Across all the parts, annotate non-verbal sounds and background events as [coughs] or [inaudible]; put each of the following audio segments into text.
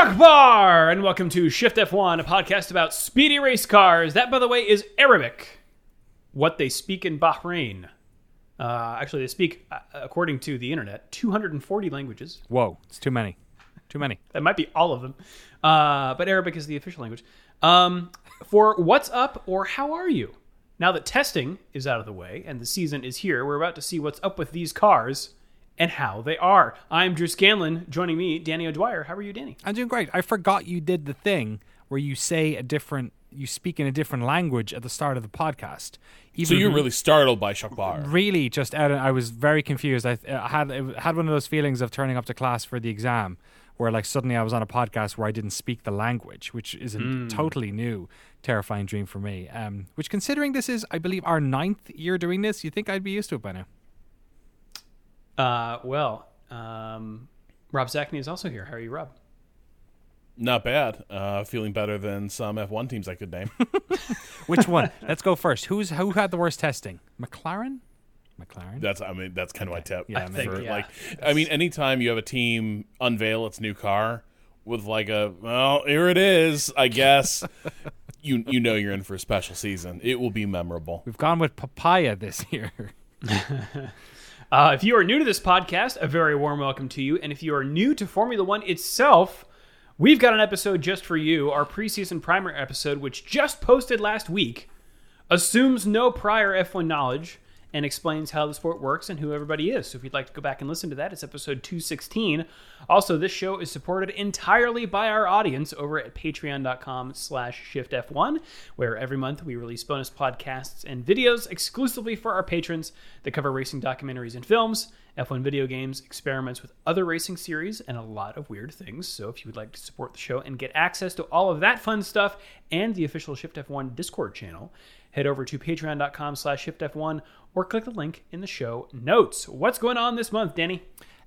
Shakbar, and welcome to Shift F1, a podcast about speedy race cars. That, by the way, is Arabic, what they speak in Bahrain. Uh, actually, they speak, uh, according to the internet, 240 languages. Whoa, it's too many. Too many. That might be all of them. Uh, but Arabic is the official language. Um, for what's up or how are you? Now that testing is out of the way and the season is here, we're about to see what's up with these cars and how they are. I'm Drew Scanlon. Joining me, Danny O'Dwyer. How are you, Danny? I'm doing great. I forgot you did the thing where you say a different, you speak in a different language at the start of the podcast. So you're really startled by Shakbar. really just out. Of, I was very confused. I, I had I had one of those feelings of turning up to class for the exam, where like suddenly I was on a podcast where I didn't speak the language, which is a Hmm. totally new, terrifying dream for me. Um, which considering this is, I believe, our ninth year doing this, you think I'd be used to it by now? Uh, well, um, Rob Zacny is also here. How are you, Rob? Not bad. Uh, feeling better than some F1 teams I could name. [laughs] Which one? Let's go first. Who's who had the worst testing? McLaren. McLaren. That's I mean that's kind of my tip. Yeah, I [laughs] think, for, yeah. like I mean anytime you have a team unveil its new car with like a well here it is I guess [laughs] you you know you're in for a special season. It will be memorable. We've gone with papaya this year. Uh, if you are new to this podcast, a very warm welcome to you. And if you are new to Formula One itself, we've got an episode just for you. Our preseason primer episode, which just posted last week, assumes no prior F1 knowledge and explains how the sport works and who everybody is. So if you'd like to go back and listen to that, it's episode 216. Also, this show is supported entirely by our audience over at patreon.com slash shiftf1, where every month we release bonus podcasts and videos exclusively for our patrons that cover racing documentaries and films, F1 video games, experiments with other racing series, and a lot of weird things. So if you would like to support the show and get access to all of that fun stuff and the official Shift F1 Discord channel, head over to patreon.com slash shiftf1 or click the link in the show notes. What's going on this month, Danny?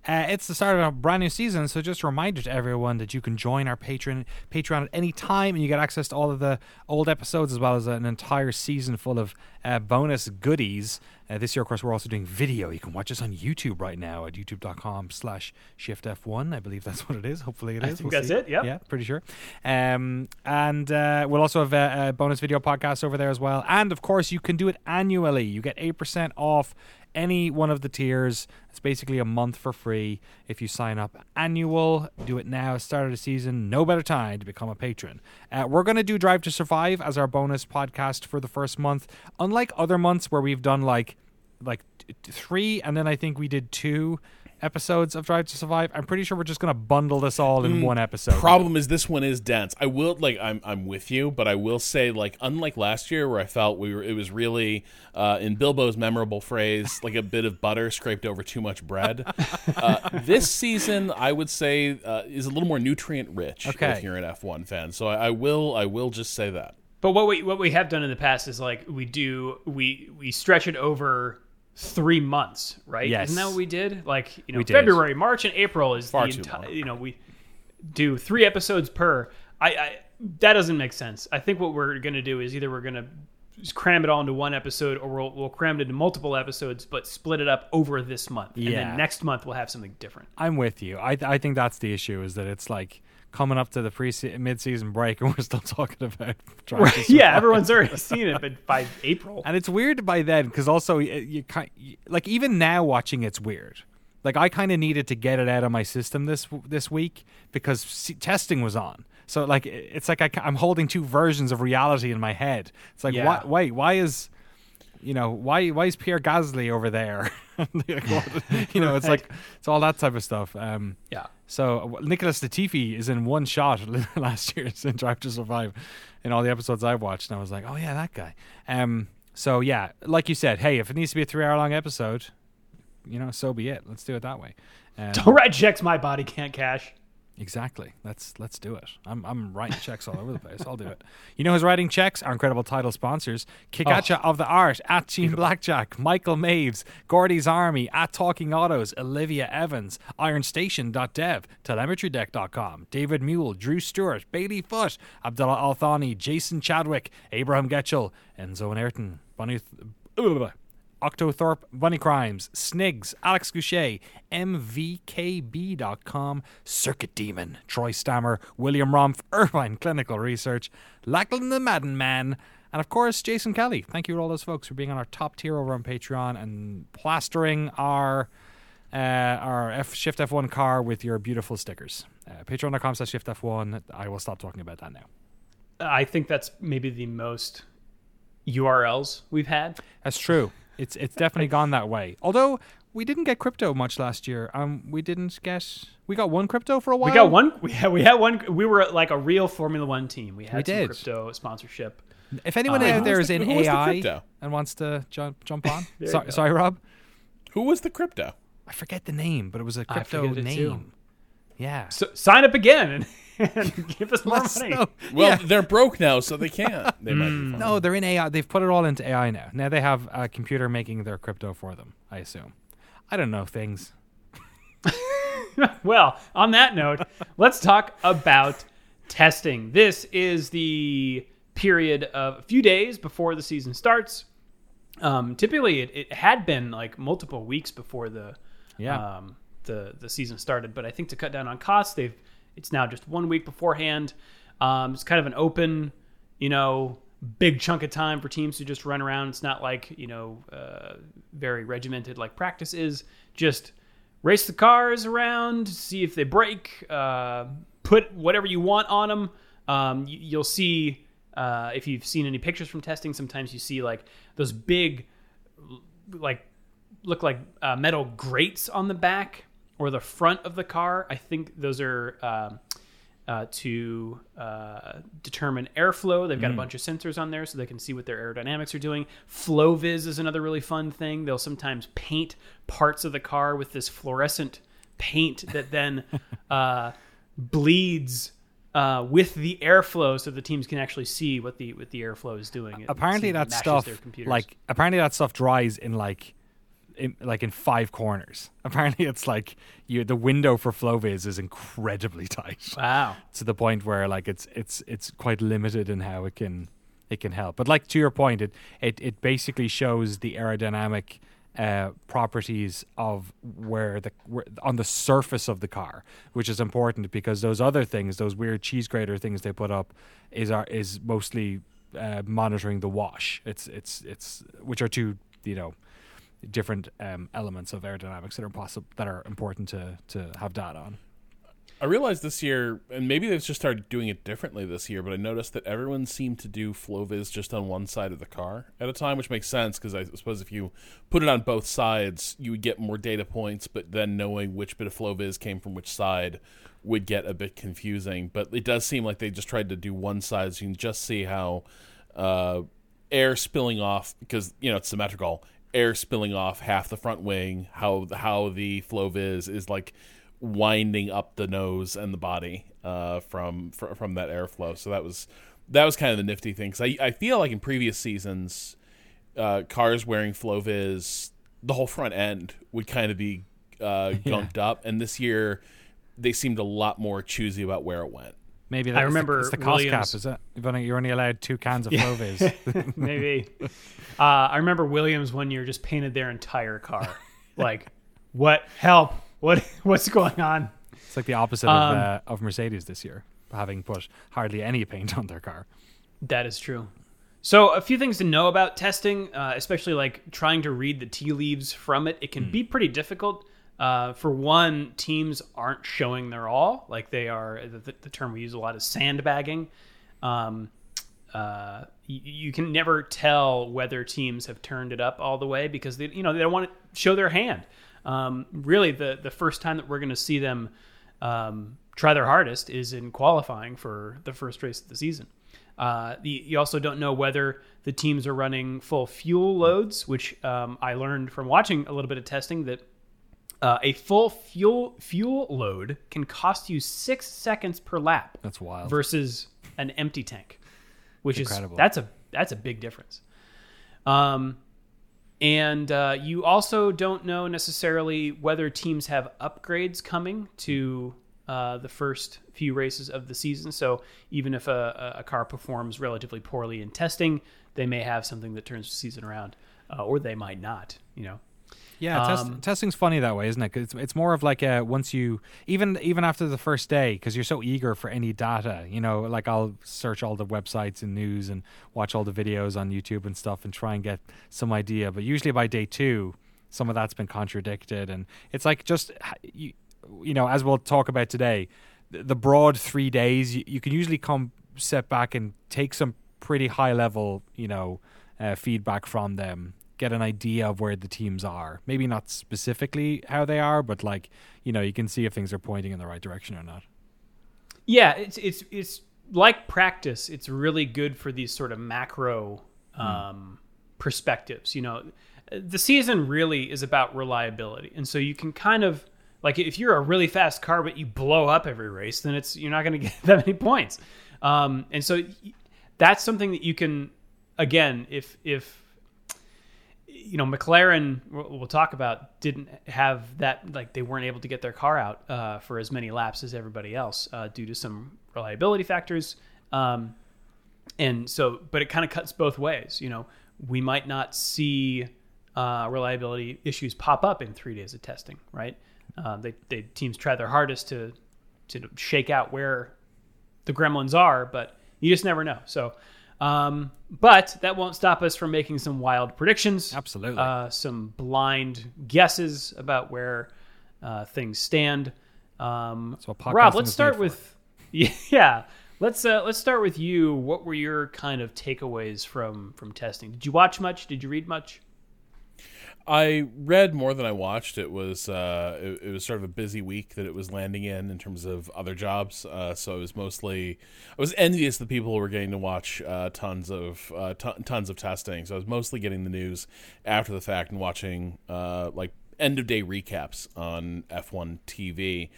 Uh, it's the start of a brand new season, so just a reminder to everyone that you can join our patron Patreon at any time, and you get access to all of the old episodes as well as an entire season full of uh, bonus goodies. Uh, this year, of course, we're also doing video. You can watch us on YouTube right now at youtube.com/slash shiftf1. I believe that's [laughs] what it is. Hopefully, it is. I think that's it, yep. Yeah, pretty sure. Um, and uh, we'll also have a, a bonus video podcast over there as well. And of course, you can do it annually. You get eight percent off any one of the tiers. It's basically a month for free if you sign up annual. Do it now, start of the season. No better time to become a patron. Uh, we're going to do Drive to Survive as our bonus podcast for the first month. Unlike other months where we've done like like three, and then I think we did two episodes of Drive to Survive. I'm pretty sure we're just going to bundle this all in one episode. Problem is this one is dense. I will like I'm I'm with you, but I will say like unlike last year where I felt we were it was really uh, in Bilbo's memorable phrase like a bit of butter scraped over too much bread. [laughs] uh, this season I would say uh, is a little more nutrient rich Okay. if you're an F1 fan. So I, I will I will just say that. But what we what we have done in the past is like we do we we stretch it over three months, right? Yes. Isn't that what we did? Like you know, We did. February, March, and April is Far the entire. You know, we do three episodes per. I, I that doesn't make sense. I think what we're gonna do is either we're gonna cram it all into one episode, or we'll we'll cram it into multiple episodes, but split it up over this month. And Yeah. then next month we'll have something different. I'm with you. I I think that's the issue is that it's like coming up to the pre mid-season break and [laughs] we're still talking about to yeah, everyone's already seen it, but by April, And it's weird by then because also you, you kind like even now watching it's weird. Like I kind of needed to get it out of my system this this week because testing was on. So like it's like I, am holding two versions of reality in my head. It's like Yeah. why, wait, why is you know why why is Pierre Gasly over there? [laughs] Like, [laughs] you know, it's like it's all that type of stuff. Um, yeah. so Nicholas Latifi is in one shot [laughs] last year in Drive to Survive in all the episodes I've watched, and I was like, oh yeah, that guy. Um, so yeah, like you said, hey, if it needs to be a three-hour-long episode, you know, so be it. Let's do it that way. Um, Don't write checks my body can't cash. Exactly. Let's let's do it. I'm I'm writing checks all over the place. I'll do it. You know who's writing checks? Our incredible title sponsors: Kikacha oh. of the Art at Team Blackjack, Michael Maves, Gordy's Army at Talking Autos, Olivia Evans, IronStation.dev, TelemetryDeck.com, David Mule, Drew Stewart, Bailey Foot, Abdullah Althani, Jason Chadwick, Abraham Getchell, Enzo and Ayrton, Bonnie. Th- Octothorpe, Bunny Crimes, Snigs, Alex Goucher, MVKB.com, Circuit Demon, Troy Stammer, William Rumpf, Irvine Clinical Research, Lachlan the Madden Man, and of course, Jason Kelly. Thank you to all those folks for being on our top tier over on Patreon and plastering our uh, our F- Shift F1 car with your beautiful stickers. Uh, Patreon.com slash Shift F1. I will stop talking about that now. I think that's maybe the most URLs we've had. That's true. It's it's definitely gone that way. Although we didn't get crypto much last year. Um, we didn't get. We got one crypto for a while. We got one. We had, we had one. We were like a real Formula One team. We had We some did. crypto sponsorship. If anyone Uh, out who there was is the- in who the AI and wants to jump jump on, sorry, sorry, Rob. Who was the crypto? I forget the name, but it was a crypto forget it name. Too. Yeah. So sign up again and, [laughs] and give us more Let's money. know. [laughs] Well, Yeah. they're broke now, so they can't. They might Mm. be. No, they're in AI. They've put it all into AI now. Now they have a computer making their crypto for them. I assume. I don't know things. [laughs] well, on that note, let's talk about testing. This is the period of a few days before the season starts. Um, typically, it, it had been like multiple weeks before the Yeah. um, the the season started, but I think to cut down on costs, they've it's now just one week beforehand. Um, it's kind of an open, you know, big chunk of time for teams to just run around. It's not like you know uh, very regimented like practice is. Just race the cars around, see if they break, uh, put whatever you want on them. Um, you, you'll see uh, if you've seen any pictures from testing. Sometimes you see like those big, like look like uh, metal grates on the back or the front of the car. I think those are um, uh, to uh, determine airflow. They've got a bunch of sensors on there so they can see what their aerodynamics are doing. FlowViz is another really fun thing. They'll sometimes paint parts of the car with this fluorescent paint that then [laughs] uh, bleeds. Uh, with the airflow, so the teams can actually see what the what the airflow is doing. It apparently that stuff like apparently that stuff dries in like in, like in five corners. [laughs] Apparently it's like you the window for FlowViz is incredibly [laughs] tight wow, to the point where like it's it's it's quite limited in how it can it can help. But like to your point, it it, it basically shows the aerodynamic uh, properties of where the where, on the surface of the car, which is important because those other things, those weird cheese grater things they put up, is are is mostly uh, monitoring the wash. It's it's it's which are two you know different um, elements of aerodynamics that are possible that are important to to have data on. I realized this year, and maybe they've just started doing it differently this year, but I noticed that everyone seemed to do FlowViz just on one side of the car at a time, which makes sense because I suppose if you put it on both sides, you would get more data points, but then knowing which bit of FlowViz came from which side would get a bit confusing. But it does seem like they just tried to do one side so you can just see how uh, air spilling off, because, you know, it's symmetrical, air spilling off half the front wing, how, how the FlowViz is like winding up the nose and the body uh, from fr- from that airflow. So that was that was kind of the nifty thing. Because I I feel like in previous seasons, uh, cars wearing FlowViz, the whole front end would kind of be uh, [laughs] gunked up, and this year they seemed a lot more choosy about where it went. Maybe that's remember the, it's the cost Williams- cap, is only, you're only allowed two cans of FlowViz. [laughs] [laughs] Maybe. uh, I remember Williams one year just painted their entire car. [laughs] like, what? Help! What? What's going on? It's like the opposite Um, of, uh, of Mercedes this year, having put hardly any paint on their car. That is true. So, a few things to know about testing, uh, especially like trying to read the tea leaves from it. It can be pretty difficult. Uh, for one, teams aren't showing their all. Like they are, the, the term we use a lot is sandbagging. Um, uh, you, you can never tell whether teams have turned it up all the way because they, you know, they don't want to show their hand. Um, really, the the first time that we're going to see them um, try their hardest is in qualifying for the first race of the season. Uh, the, you also don't know whether the teams are running full fuel loads, which um, I learned from watching a little bit of testing that uh, a full fuel fuel load can cost you six seconds per lap That's wild. versus an empty tank, which Incredible. is that's a that's a big difference. Um, and uh, you also don't know necessarily whether teams have upgrades coming to uh, the first few races of the season. So even if a, a car performs relatively poorly in testing, they may have something that turns the season around. uh, or they might not. You know. Yeah, test, Um, testing's funny that way, isn't it? 'Cause it's it's more of like a once you even even after the first day because you're so eager for any data. You know, like I'll search all the websites and news and watch all the videos on YouTube and stuff and try and get some idea. But usually by day two, some of that's been contradicted, and it's like just you, you know, as we'll talk about today, the, the broad three days you, you can usually come set back and take some pretty high level, you know, uh, feedback from them get an idea of where the teams are. Maybe not specifically how they are, but like you know, you can see if things are pointing in the right direction or not. Yeah, it's it's it's like practice. It's really good for these sort of macro um, perspectives. You know, the season really is about reliability, and so you can kind of like if you're a really fast car but you blow up every race, then it's you're not going [laughs] to get that many points. Um, and so that's something that you can again if if you know McLaren we'll talk about didn't have that like they weren't able to get their car out uh, for as many laps as everybody else uh, due to some reliability factors. Um, and so but it kind of cuts both ways you know. We might not see uh, reliability issues pop up in three days of testing right? Uh, they, they teams try their hardest to to shake out where the gremlins are but you just never know. So um, but that won't stop us from making some wild predictions. Absolutely. Uh, some blind guesses about where uh, things stand. Um, That's what podcasting Rob, let's start with [laughs] yeah. Let's uh, let's start with you. What were your kind of takeaways from from testing? Did you watch much? Did you read much? I read more than I watched. It was uh, it, it was sort of a busy week that it was landing in in terms of other jobs. Uh, so it was mostly I was envious the people who were getting to watch uh, tons of uh, ton tons of testing. So I was mostly getting the news after the fact and watching uh, like end of day recaps on F1 TV.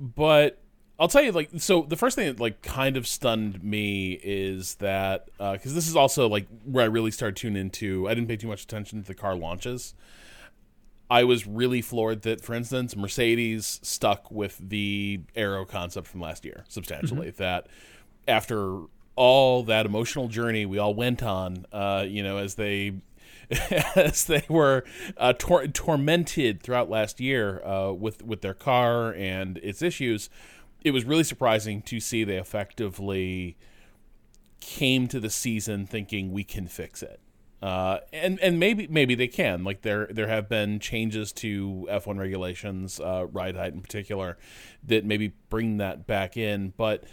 But I'll tell you, like, so the first thing that like kind of stunned me is that because this is also like where I really started tuning into. I didn't pay too much attention to the car launches. I was really floored that, for instance, Mercedes stuck with the Aero concept from last year substantially. That after all that emotional journey we all went on, uh, you know, as they [laughs] as they were uh, tor- tormented throughout last year uh, with with their car and its issues, it was really surprising to see they effectively came to the season thinking we can fix it. Uh, and and maybe maybe they can. Like there there have been changes to F1 regulations, uh, ride height in particular, that maybe bring that back in. But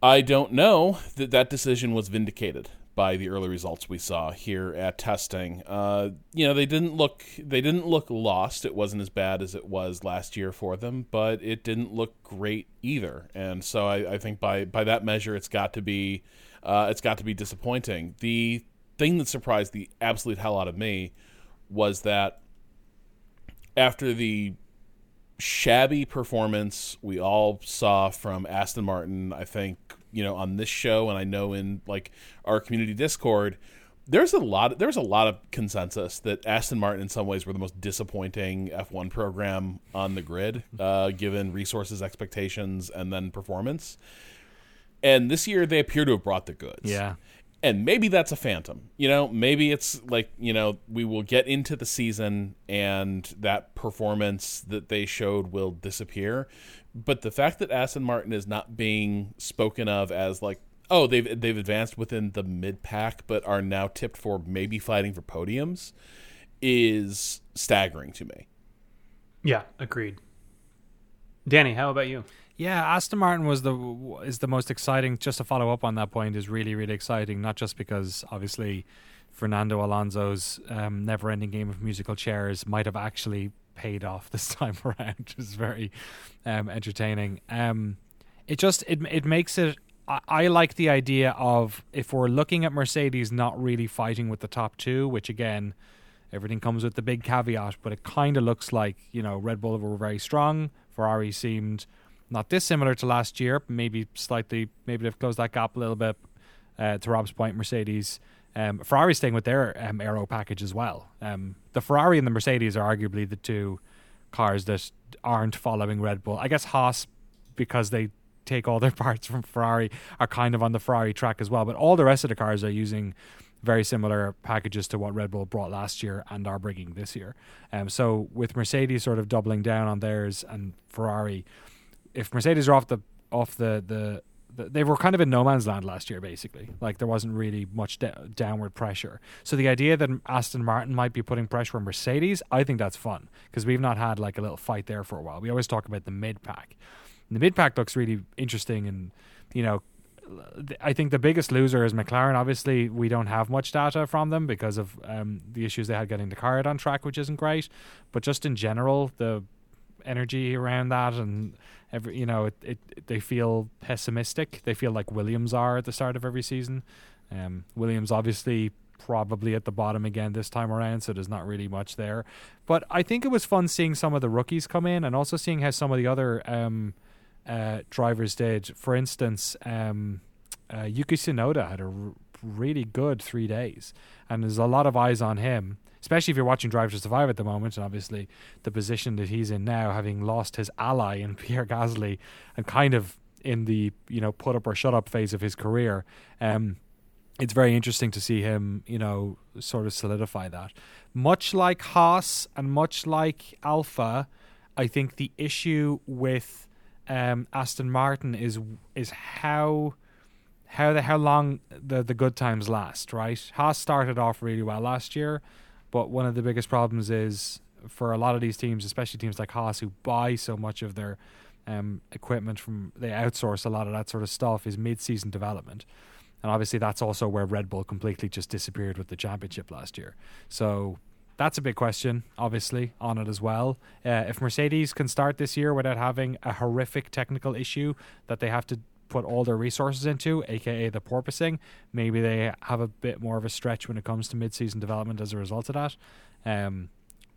I don't know that that decision was vindicated by the early results we saw here at testing. Uh, you know, they didn't look they didn't look lost. It wasn't as bad as it was last year for them, but it didn't look great either. And so I, I think by by that measure, it's got to be uh, it's got to be disappointing. The thing that surprised the absolute hell out of me was that after the shabby performance we all saw from Aston Martin, I think, you know, on this show and I know in like our community Discord, there's a lot there's a lot of consensus that Aston Martin in some ways were the most disappointing F1 program on the grid, uh, given resources, expectations, and then performance. And this year they appear to have brought the goods Yeah. and maybe that's a phantom you know maybe it's like you know we will get into the season and that performance that they showed will disappear but the fact that aston martin is not being spoken of as like oh they've they've advanced within the mid pack but are now tipped for maybe fighting for podiums is staggering to me Yeah, agreed. Danny, how about you? Yeah, Aston Martin was the is the most exciting. Just to follow up on that point, is really really exciting. Not just because obviously Fernando Alonso's um, never-ending game of musical chairs might have actually paid off this [laughs] time around, which is very um, entertaining. Um, it just it it makes it. I, I like the idea of if we're looking at Mercedes not really fighting with the top two, which again everything comes with the big caveat, but it kind of looks like you know Red Bull were very strong. Ferrari seemed not dissimilar to last year, maybe slightly. Maybe they've closed that gap a little bit. Uh, to Rob's point, Mercedes, um, Ferrari staying with their um, aero package as well. Um, the Ferrari and the Mercedes are arguably the two cars that aren't following Red Bull. I guess Haas, because they take all their [laughs] parts from Ferrari, are kind of on the Ferrari track as well. But all the rest of the cars are using very similar packages to what Red Bull brought last year and are bringing this year. Um, so with Mercedes sort of doubling down on theirs and Ferrari, if Mercedes are off the off the the they were kind of in no man's land last year, basically. Like there wasn't really much downward pressure. So the idea that Aston Martin might be putting pressure on Mercedes, I think that's fun because we've not had like a little fight there for a while. We always talk about the mid pack. The mid pack looks really interesting, and you know, I think the biggest loser is McLaren. Obviously, we don't have much data from them because of um, the issues they had getting the car out on track, which isn't great. But just in general, the energy around that and every you know it, it they feel pessimistic. They feel like williams are at the start of every season. Um, williams obviously probably at the bottom again this time around so there's not really much there. But i think it was fun seeing some of the rookies come in and also seeing how some of the other um, uh, drivers did. For instance um, uh, yuki tsunoda had a r- really good three days and there's a lot of eyes on him especially if you're watching Drive to Survive at the moment, and obviously the position that he's in now, having lost his ally in [laughs] Pierre Gasly, and kind of in the you know put up or shut up phase of his career. Um, it's very interesting to see him, you know, sort of solidify that. Much like Haas and much like Alpha, I think the issue with um, Aston Martin is is how how the how long the the good times last. Right, Haas started off really well last year. But one of the biggest problems is for a lot of these teams, especially teams like Haas, who buy so much of their um, equipment from, they outsource a lot of that sort of stuff, is mid-season development. And obviously, that's also where Red Bull completely just disappeared with the championship last year. So that's a big question, obviously, on it as well. Uh, if Mercedes can start this year without having a horrific technical issue that they have to put all their resources into, aka the porpoising, maybe they have a bit more of a stretch when it comes to mid-season development as a result of that. Um,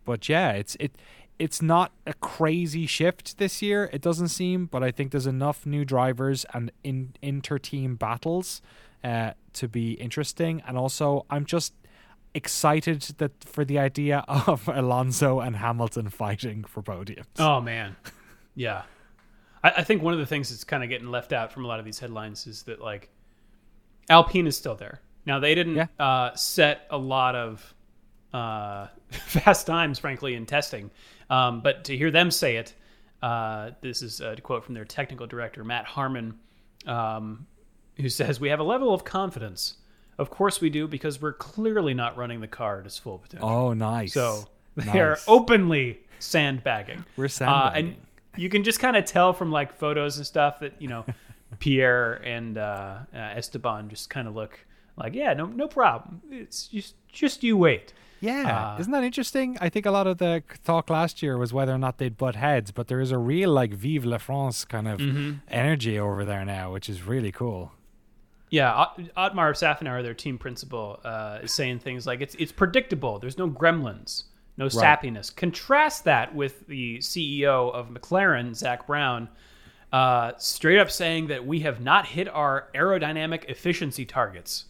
but yeah, it's it it's not a crazy shift this year. It doesn't seem, but I think there's enough new drivers and in inter-team battles uh, to be interesting. And also, I'm just excited that for the idea [laughs] of Alonso and Hamilton fighting for podiums. Oh man, yeah. I, I think one of the things that's kind of getting left out from a lot of these headlines is that like Alpine is still there. Now they didn't yeah. uh, set a lot of uh, [laughs] fast times, frankly, in testing, um, but to hear them say it, uh, this is a quote from their technical director Matt Harman, um, who says, "We have a level of confidence. Of course we do, because we're clearly not running the car at its full potential. Oh, nice. So they nice. are openly sandbagging. We're sandbagging. Uh, and you can just kind of tell from like photos and stuff that you know [laughs] Pierre and uh, uh, Esteban just kind of look like yeah no no problem. It's just just you wait. Yeah. Uh, isn't that interesting? I think a lot of the talk last year was whether or not they'd butt heads but there is a real like vive la France kind of mm-hmm. energy over there now which is really cool. Yeah, Otmar Szafnauer, their team principal, uh, is saying things like it's it's predictable. There's no gremlins no right. sappiness. Contrast that with the CEO of McLaren, Zak Brown, uh, straight up saying that we have not hit our aerodynamic efficiency targets,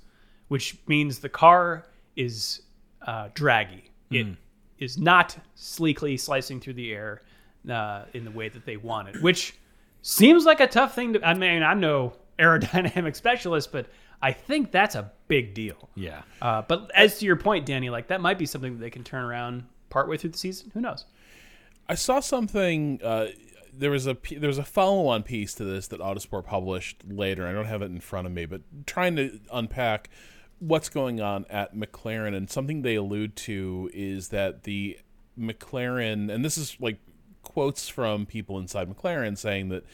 which means the car is uh, draggy. Mm. It hmm. not sleekly slicing through the air uh, in the way that they wanted, which seems like a tough thing to. I mean, I'm no [laughs] aerodynamic specialist, but I think that's a big deal. Yeah. Uh, but as to your point, Danny, like that might be something that they can turn around partway through the season. Who knows? I saw something. Uh, there was a there was a follow on piece to this that Autosport published later. I don't have it in front of me, but trying to unpack what's going on at McLaren and something they allude to is that the McLaren and this is like quotes from people inside McLaren saying that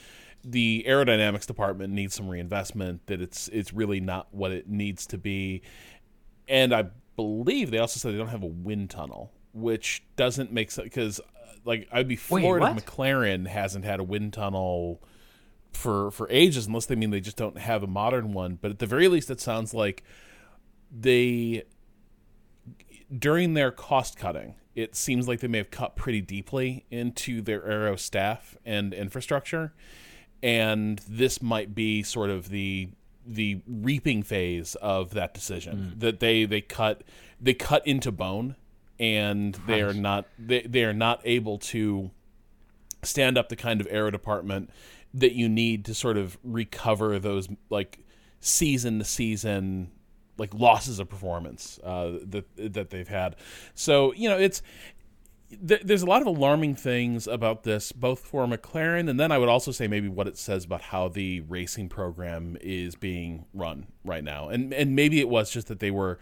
the aerodynamics department needs some reinvestment that it's it's really not what it needs to be and I believe they also said they don't have a wind tunnel which doesn't make sense because uh, like I'd be floored Wait, if McLaren hasn't had a wind tunnel for for ages, unless they mean they just don't have a modern one. But at the very least, it sounds like they during their cost cutting, it seems like they may have cut pretty deeply into their aero staff and infrastructure, and this might be sort of the the reaping phase of that decision mm. that they they cut they cut into bone and they are not they, they are not able to stand up the kind of aero department that you need to sort of recover those like season to season like losses of performance uh, that that they've had. So you know it's th- there's a lot of alarming things about this, both for McLaren, and then I would also say maybe what it says about how the racing program is being run right now, and and maybe it was just that they were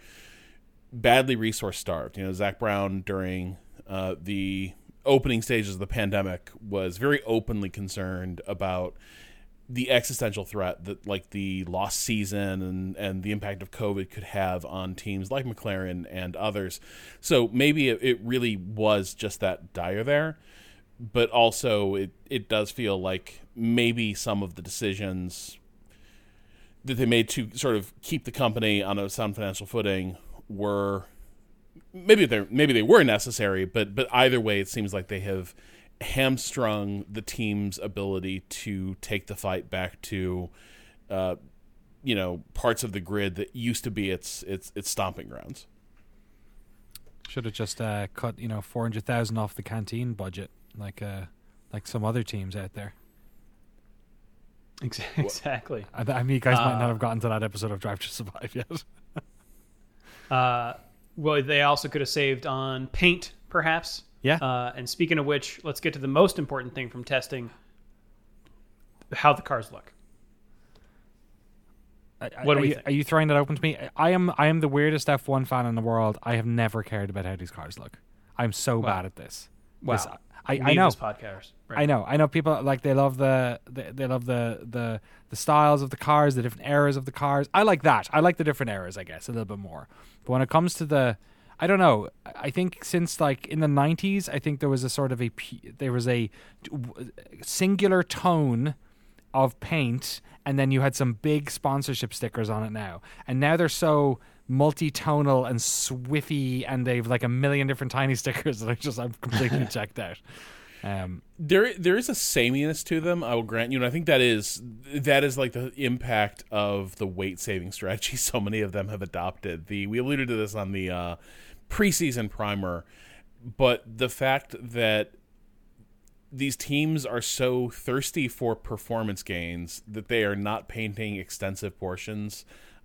badly resource starved. You know, Zak Brown during uh, the opening stages of the pandemic was very openly concerned about the existential threat that like the lost season and and the impact of COVID could have on teams like McLaren and others. So maybe it, it really was just that dire there, but also it it does feel like maybe some of the decisions that they made to sort of keep the company on a sound financial footing were maybe they maybe they were necessary, but but either way, it seems like they have hamstrung the team's ability to take the fight back to, uh, you know, parts of the grid that used to be its its its stomping grounds. Should have just uh, cut, you know, four hundred thousand off the canteen budget, like uh, like some other teams out there. [laughs] Exactly. I, I mean, you guys might Uh, not have gotten to that episode of Drive to Survive [laughs] yet. Uh, well, they also could have saved on paint, perhaps. Yeah. Uh, and speaking of which, let's get to the most important thing from testing: how the cars look. What do are we you. Are you throwing that open to me? I am. I am the weirdest F1 fan in the world. I have never cared about how these cars look. I'm so Wow. bad at this. Wow. This- I, I know. this podcast. Right. I know. I know. People like they love the they, they love the the the styles of the cars, the different eras of the cars. I like that. I like the different eras, I guess, a little bit more. But when it comes to the I don't know. I think since like in the 90s, I think there was a sort of a there was a singular tone of paint and then you had some big sponsorship stickers on it now. And now they're so multi-tonal and swiffy and they've like a million different tiny [laughs] stickers that I just I'm completely [laughs] checked out. Um there there is a sameness to them i will grant you and i think that is that is like the impact of the weight saving strategy [laughs] so many of them have adopted the we alluded to this on the uh preseason primer but the fact that these teams are so thirsty for performance gains that they are not painting extensive portions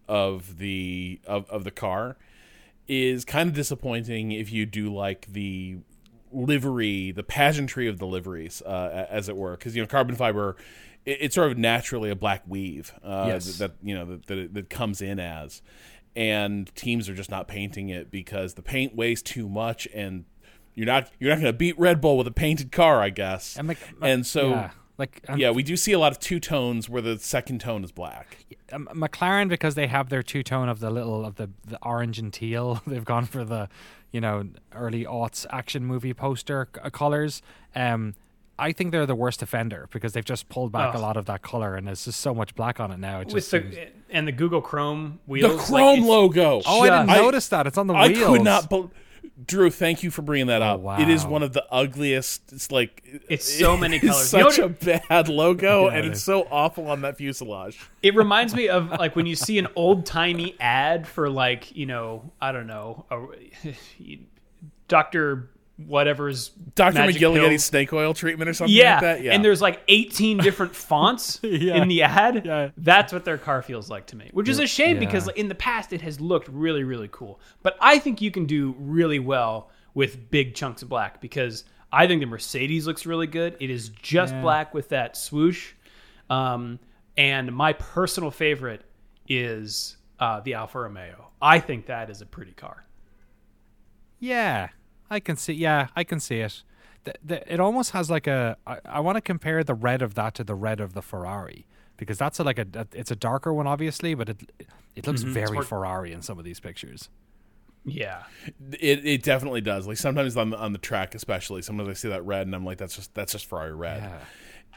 of the of, of the car is kind of disappointing if you do like the livery, the pageantry of the liveries, uh, as it were, because you know carbon fiber, it, it's sort of naturally a black weave uh, Yes. that, you know that, that it, that comes in as, and teams are just not painting it because the paint weighs too much, and you're not you're not going to beat Red Bull with a painted car, I guess. And, like, and so. yeah, like um, yeah, we do see a lot of two tones where the second tone is black. um, McLaren because they have their two tone of the little of the the orange and teal. [laughs] They've gone for the you know early aughts action movie poster c- uh, colors. Um, I think they're the worst offender because they've just pulled back a lot of that color and there's just so much black on it now. It With just the seems- and the Google Chrome wheels. The Chrome it's- logo. oh, I didn't just- notice that. It's on the I wheels. could not. Bel Drew, thank you for bringing that oh, up. It is wow. one of the ugliest. It's like It's so [laughs] many it's colors. You know Such a bad logo, Yeah, and it's so awful on that fuselage. It reminds me of like when you see an old timey ad for like you know I don't know a, [laughs] Doctor whatever's Doctor magic McGillicuddy's pills. snake oil treatment or something Yeah. like that. Yeah, and there's like 18 different [laughs] fonts Yeah. in the ad. Yeah. That's what their car feels like to me, which is a shame Yeah. because in the past it has looked really, really cool. But I think you can do really well with big chunks of black because I think the Mercedes looks really good. It is just Yeah. black with that swoosh. Um, and my personal favorite is uh, the Alfa Romeo. I think that is a pretty car. Yeah, I can see. Yeah, I can see it. The, the, it almost has like a. I, I want to compare the red of that to the red of the Ferrari because that's a, like a, a- It's a darker one, obviously, but it it looks mm-hmm. very more- Ferrari in some of these pictures. Yeah. it it definitely does. Like sometimes on the, on the track, especially, sometimes I see that red, and I'm like, that's just that's just Ferrari red. Yeah.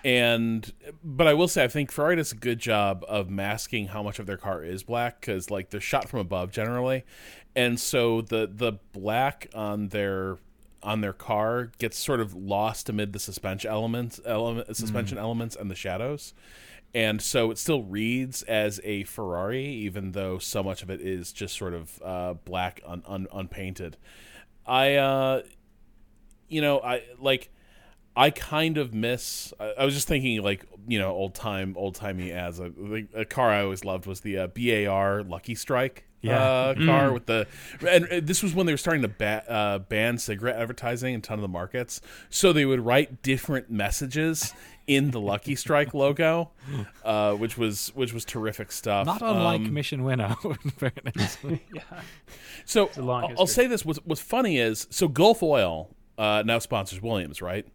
And but I will say I think Ferrari does a good job of masking how much of their car is black because like they're shot from above generally, and so the the black on their on their car gets sort of lost amid the suspension elements element suspension elements and the shadows. And so it still reads as a Ferrari, even though so much of it is just sort of uh, black, un- un- unpainted. I, uh, you know, I like I kind of miss. I, I was just thinking, like you know, old time, old timey as a, a car I always loved was the uh, BAR Lucky Strike Yeah. uh, car with the and this was when they were starting to ba- uh, ban cigarette advertising in a ton of the markets so they would write different messages in the lucky strike logo uh, which was which was terrific stuff Not unlike Um, Mission Winnow. [laughs] in fairness. [laughs] yeah. so I'll, I'll say this what's, what's funny is so gulf oil uh, now sponsors williams right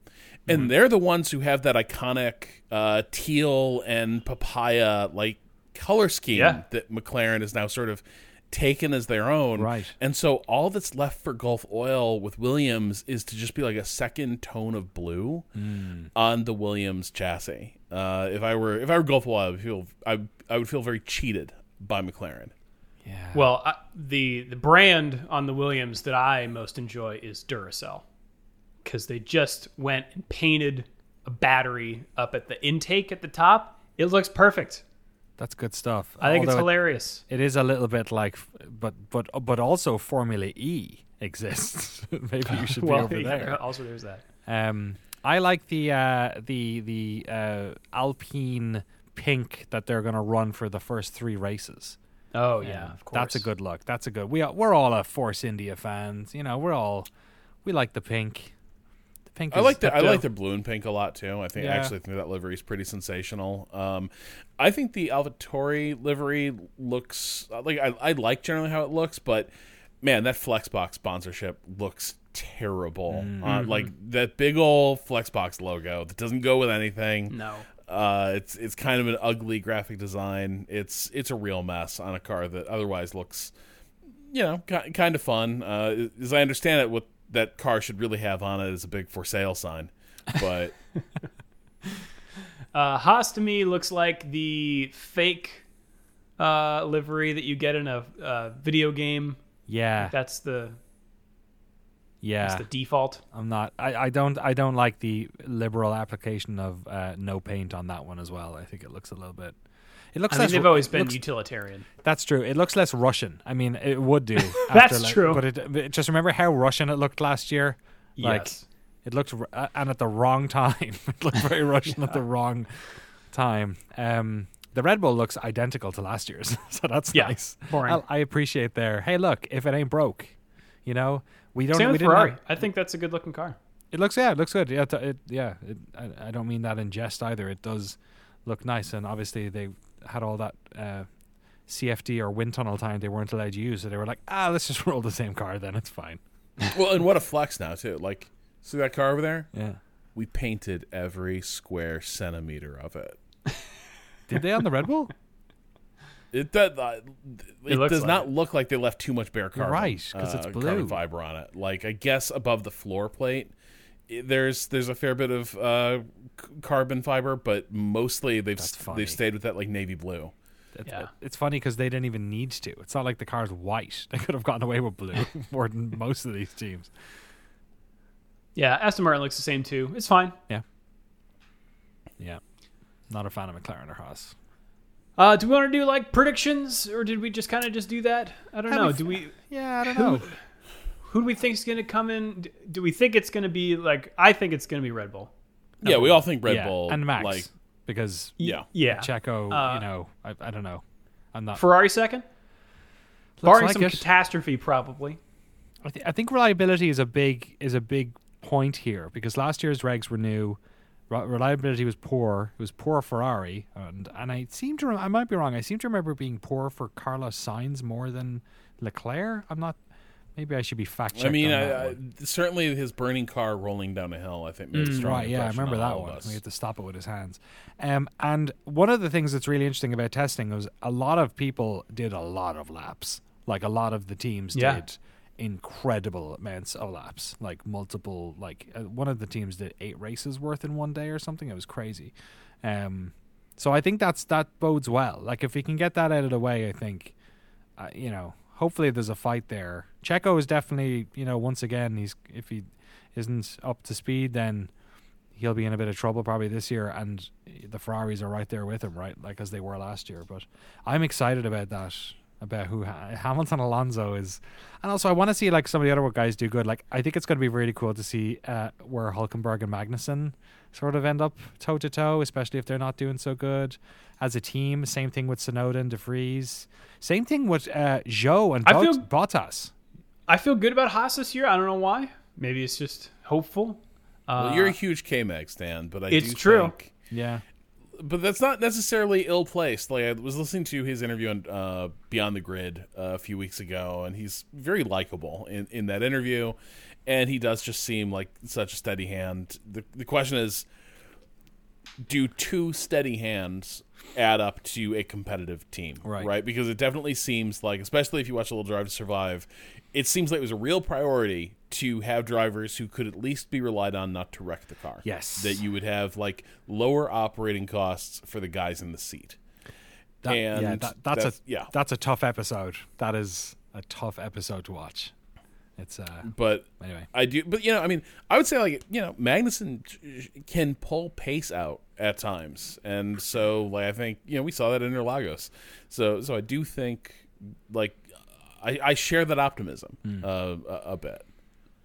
and Mm-hmm. they're the ones who have that iconic uh, teal and papaya like color scheme Yeah. that mclaren is now sort of taken as their own Right. and so all that's left for gulf oil with williams is to just be like a second tone of blue Hmm. on the williams chassis uh, if i were if i were gulf oil i would feel i, I would feel very cheated by mclaren yeah. Well, I, the the brand on the Williams that I most enjoy is Duracell because they just went and painted a battery up at the intake at the top. It looks perfect. That's good stuff. I think it's Although it- hilarious. It is a little bit like, but but but also Formula E exists. [laughs] Maybe you should be Well, over yeah, there. also there's that. Um, I like the uh, the the uh, Alpine pink that they're going to run for the first three races. Oh yeah, Um, of course. That's a good look. That's a good. We are, we're all a Force India fans. You know, we're all we like the pink. The pink. I like the I like the blue and pink a lot too. I think I actually think that livery is pretty sensational. Um, I think the AlphaTauri livery looks like I, I like generally how it looks, but man, that Flexbox sponsorship looks terrible. Uh, like that big old Flexbox logo that doesn't go with anything. No. Uh, it's it's kind of an ugly graphic design. It's it's a real mess on a car that otherwise looks, you know, ki- kind of fun. Uh, as I understand it, what that car should really have on it is a big for sale sign. But [laughs] Uh, Haas to me looks like the fake uh, livery that you get in a uh, video game. yeah That's the yeah. that's the default. I'm not. I, I don't. I don't like the liberal application of uh, no paint on that one as well. I think it looks a little bit. It looks I mean, they've always been looks- utilitarian. that's true. It looks less Russian. I mean, it would do. [laughs] That's like- true. But it, just remember how Russian it looked last year. Like yes. it looked, uh, and at the wrong [laughs] time. it looked very [laughs] Russian at the wrong time. Um, the Red Bull looks identical to last year's, so that's Yeah, nice. boring. I, I appreciate there. Hey, look, if it ain't broke, you know, we don't. Same we Ferrari. have- I think that's a good looking car. it looks yeah, it looks good. Yeah, it, yeah. It, I, I don't mean that in jest either. It does look nice, and obviously they had all that uh, CFD or wind tunnel time they weren't allowed to use, so they were like, ah, let's just [laughs] roll the same car, then it's fine. [laughs] well, and what a flex now too. Like, see that car over there? Yeah. We painted every square centimeter of it. [laughs] Did they on the Red Bull? It does. Uh, it looks does like not it. look like they left too much bare carbon, right, 'cause it's uh, blue. carbon fiber on it. Like I guess above the floor plate, there's there's a fair bit of uh, carbon fiber, but mostly they've That's s- funny. they've stayed with that like navy blue. It's, Yeah. it's funny because they didn't even need to. It's not like the car's white. [laughs] They could have gotten away with blue [laughs] more than most of these teams. Yeah, Aston Martin looks the same too. It's fine. Yeah. Yeah. Not a fan of McLaren or Haas. Uh, do we want to do like predictions, or did we just kind of just do that? I don't How know. do Do we we? Yeah, I don't Who, know. who do we think is going to come in? Do we think it's going to be like? I think it's going to be Red Bull. Yeah, we all think Red yeah. Bull and Max Like, because yeah, Yeah. Checo, Uh, you know, I, I don't know. I'm not. Ferrari second, looks barring like some it. catastrophe, probably. I, th- I think reliability is a big is a big point here because last year's regs were new. Reliability was poor. It was poor Ferrari, and and I seem to rem- I might be wrong. I seem to remember being poor for Carlos Sainz more than Leclerc. I'm not. Maybe I should be fact checking. I mean, I, I, certainly his burning car rolling down a hill. I think made a Mm, strong Right, yeah, I remember on that one. We had to stop it with his hands. Um, and one of the things that's really interesting about testing was a lot of people did a lot of laps. Like a lot of the teams Yeah. did incredible amounts of laps, like multiple. Like uh, one of the teams did eight races worth in one day or something. It was crazy. Um, so I think that's that bodes well. Like if we can get that out of the way, I think, uh, you know, hopefully there's a fight there. Checo is definitely, you know, once again, he's if he isn't up to speed, then he'll be in a bit of trouble probably this year. And the Ferraris are right there with him, right, like as they were last year. But I'm excited about that about who Hamilton Alonso is, and also I want to see like some of the other guys do good. Like I think it's going to be really cool to see uh, where Hulkenberg and Magnussen sort of end up toe to toe, especially if they're not doing so good as a team. Same thing with Tsunoda and De Vries. Same thing with uh, Zhou and I Bot- feel- Bottas. I feel good about Haas this year. I don't know why. Maybe it's just hopeful. Uh, Well, you're a huge K Mag stan, but I it's do true. think Yeah, but that's not necessarily ill placed. Like I was listening to his interview on uh, Beyond the Grid uh, a few weeks ago, and he's very likable in, in that interview, and he does just seem like such a steady hand. the The question is, do two steady hands add up to a competitive team? Right. right? Because it definitely seems like, especially if you watch a little Drive to Survive, it seems like it was a real priority to have drivers who could at least be relied on not to wreck the car Yes. that you would have like lower operating costs for the guys in the seat. That- and yeah, that, that's, that's- a yeah. that's a tough episode. That is a tough episode to watch. It's uh But anyway. I do, but you know, I mean, I would say like you know, Magnussen can pull pace out at times, and so like I think you know we saw that in Interlagos. So so I do think like I, I share that optimism Hmm. uh, a, a bit.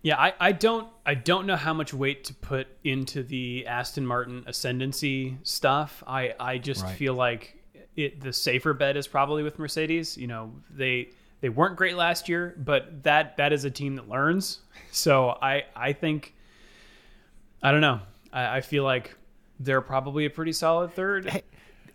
Yeah, I, I don't I don't know how much weight to put into the Aston Martin ascendancy stuff. I, I just Right. feel like it the safer bet is probably with Mercedes. You know, they they weren't great last year, but that that is a team that learns. So I I think I don't know. I, I feel like they're probably a pretty solid third.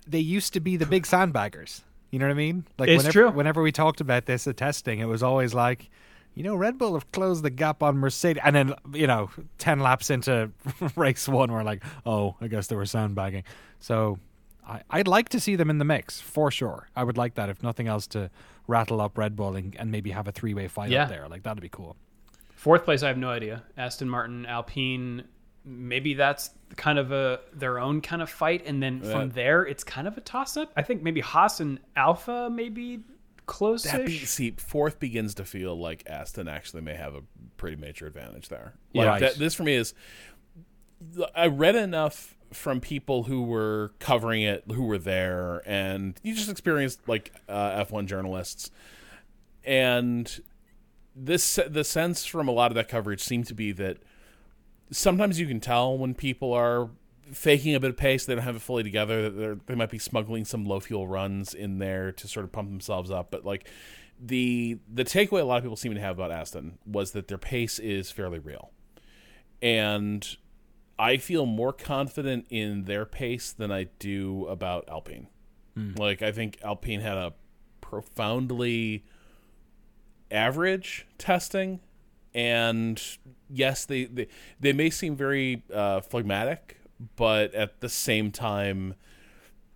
they used to be the big sandbaggers. You know what I mean? Like It's whenever, true. whenever we talked about this at testing, it was always like, you know, Red Bull have closed the gap on Mercedes, and then you know, ten laps into [laughs] race one, we're like, oh, I guess they were sandbagging. So I, I'd like to see them in the mix for sure. I would like that, if nothing else, to rattle up Red Bull and, and maybe have a three way fight Yeah. up there. Like that'd be cool. Fourth place, I have no idea. Aston Martin, Alpine, maybe that's kind of a their own kind of fight, and then from there, it's kind of a toss up. I think maybe Haas and Alpha maybe close. That be, see, fourth begins to feel like Aston actually may have a pretty major advantage there. Yeah. Like Right. that, this for me is, I read enough from people who were covering it, who were there, and you just experienced like uh, F1 journalists, and this the sense from a lot of that coverage seemed to be that sometimes you can tell when people are faking a bit of pace they don't have it fully together that they might be smuggling some low fuel runs in there to sort of pump themselves up. But like the the takeaway a lot of people seem to have about aston was that their pace is fairly real. And i feel more confident in their pace than i do about alpine. Like i think alpine had a profoundly average testing and yes they they, they may seem very uh, phlegmatic but at the same time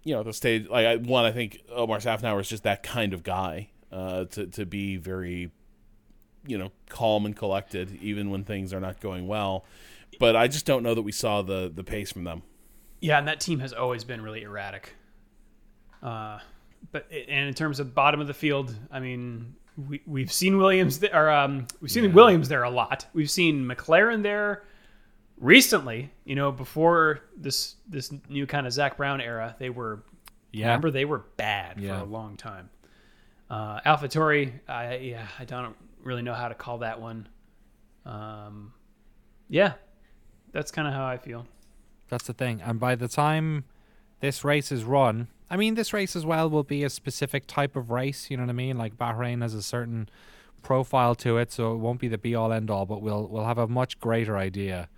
you know the stage like I, one i think Otmar Szafnauer is just that kind of guy uh, to, to be very you know calm and collected even when things are not going well but i just don't know that we saw the the pace from them Yeah, and that team has always been really erratic. Uh, but and in terms of bottom of the field, I mean, we we've seen Williams there. Or, um, we've seen Williams there a lot. We've seen McLaren there recently. You know, before this this new kind of Zak Brown era, they were Yeah. remember they were bad Yeah. for a long time. Uh, AlphaTauri, I yeah, I don't really know how to call that one. Um, yeah, that's kind of how I feel. That's the thing. And by the time this race is run, I mean, this race as well will be a specific type of race. You know what I mean? Like Bahrain has a certain profile to it, so it won't be the be all end all. But we'll we'll have a much greater idea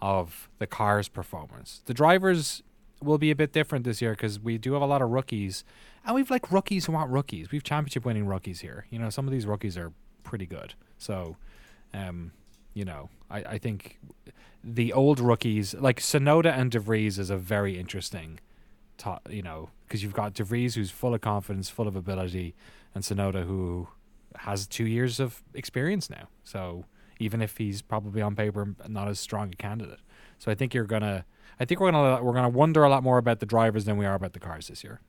of the car's performance. The drivers will be a bit different this year because we do have a lot of rookies, and we've like rookies who aren't rookies. We've championship winning rookies here. You know, some of these rookies are pretty good. So, um, you know, I, I think the old rookies like Tsunoda and De Vries is a very interesting, to, you know, because you've got De Vries who's full of confidence, full of ability, and Tsunoda who has two years of experience now. So even if he's probably on paper not as strong a candidate, so I think you're gonna, I think we're gonna we're gonna wonder a lot more about the drivers than we are about the cars this year.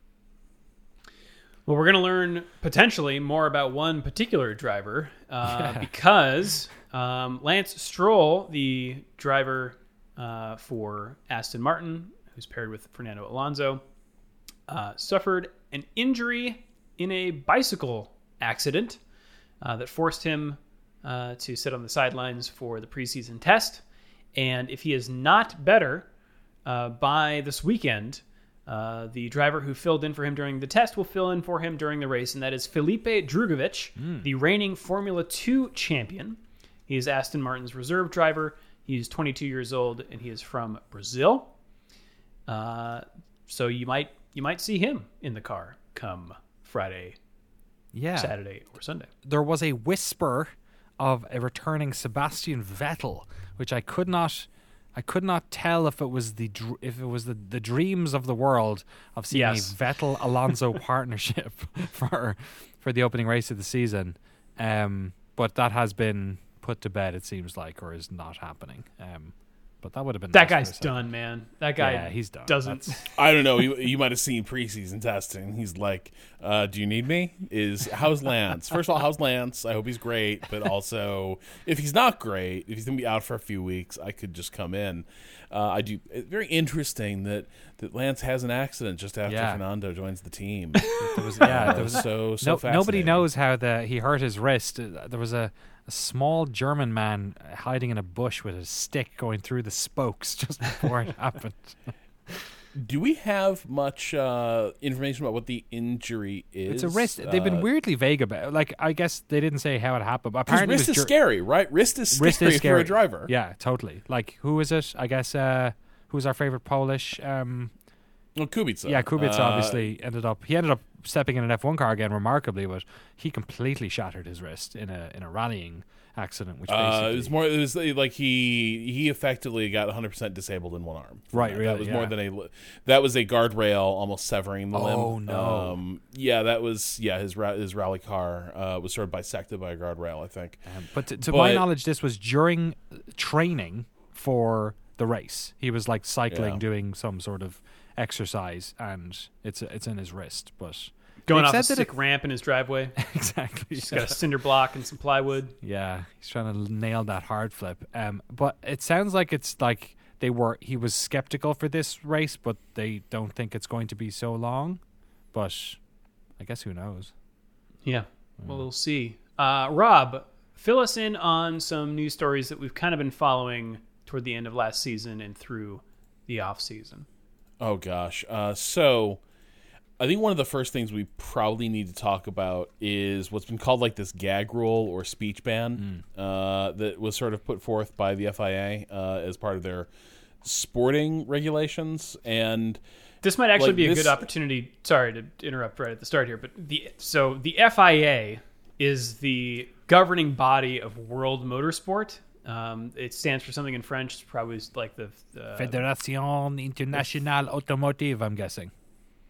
Well, we're going to learn potentially more about one particular driver uh, because um, Lance Stroll, the driver uh, for Aston Martin, who's paired with Fernando Alonso, uh, suffered an injury in a bicycle accident uh, that forced him uh, to sit on the sidelines for the preseason test. And if he is not better uh, by this weekend, uh, the driver who filled in for him during the test will fill in for him during the race, and that is Felipe Drugovich, the reigning Formula 2 champion. He is Aston Martin's reserve driver. He's 22 years old, and he is from Brazil. Uh, so you might you might see him in the car come Friday, Yeah. Saturday, or Sunday. there was a whisper of a returning Sebastian Vettel, which I could not, I could not tell if it was the dr- if it was the, the dreams of the world of seeing Yes. a Vettel Alonso [laughs] partnership for for the opening race of the season, um, but that has been put to bed. It seems like, or is not happening. Um, but that would have been That nice guy's for done, man. That guy Yeah, he's done. doesn't. That's- I don't know. You, you might have seen preseason testing. He's like, uh, "Do you need me? Is how's Lance? First of all, how's Lance? I hope he's great. But also, if he's not great, if he's gonna be out for a few weeks, I could just come in. Uh, I do. It's very interesting that that Lance has an accident just after Yeah. Fernando joins the team. [laughs] There was, yeah, there was so so no, nobody fascinating. knows how the he hurt his wrist. Uh, There was a, a small German man hiding in a bush with a stick going through the spokes [laughs] just before it happened. Do we have much uh, information about what the injury is? It's a wrist. They've been Uh, weirdly vague about. it. Like I guess they didn't say how it happened. But 'cause apparently, wrist it is was dur- scary, right? Wrist is scary, Wrist is scary [laughs] for a driver. Yeah, totally. Like who is it? I guess uh, who's our favorite Polish? Um, Well, Kubica. yeah, Kubica Uh, obviously ended up. He ended up stepping in an F1 car again, remarkably, but he completely shattered his wrist in a in a rallying accident. Which Uh, basically it was more. It was like he he effectively got 100 percent disabled in one arm. Right, that. really, That was more than a. That was a guardrail almost severing the limb. Oh, no. Um, yeah, that was yeah. His his rally car uh, was sort of bisected by a guardrail. I think. Um, but to, to my knowledge, this was during training for the race. He was like cycling, Yeah. doing some sort of exercise, and it's it's in his wrist. But Going They've off a said that sick ramp in his driveway. [laughs] exactly, He's got a cinder block and some plywood. yeah, he's trying to nail that hard flip. Um, but it sounds like it's like they were. He was skeptical for this race, but they don't think it's going to be so long. But I guess who knows? Yeah. Well, we'll see. Uh, Rob, fill us in on some news stories that we've kind of been following toward the end of last season and through the off season. Oh gosh. Uh, so I think one of the first things we probably need to talk about is what's been called like this gag rule or speech ban uh, that was sort of put forth by the FIA uh, as part of their sporting regulations. And This might actually Like be a this- good opportunity. Sorry to interrupt right at the start here, but the so the FIA is the governing body of world motorsport. Um, it stands for something in French. It's probably like the, the Fédération Internationale Automotive. I'm guessing.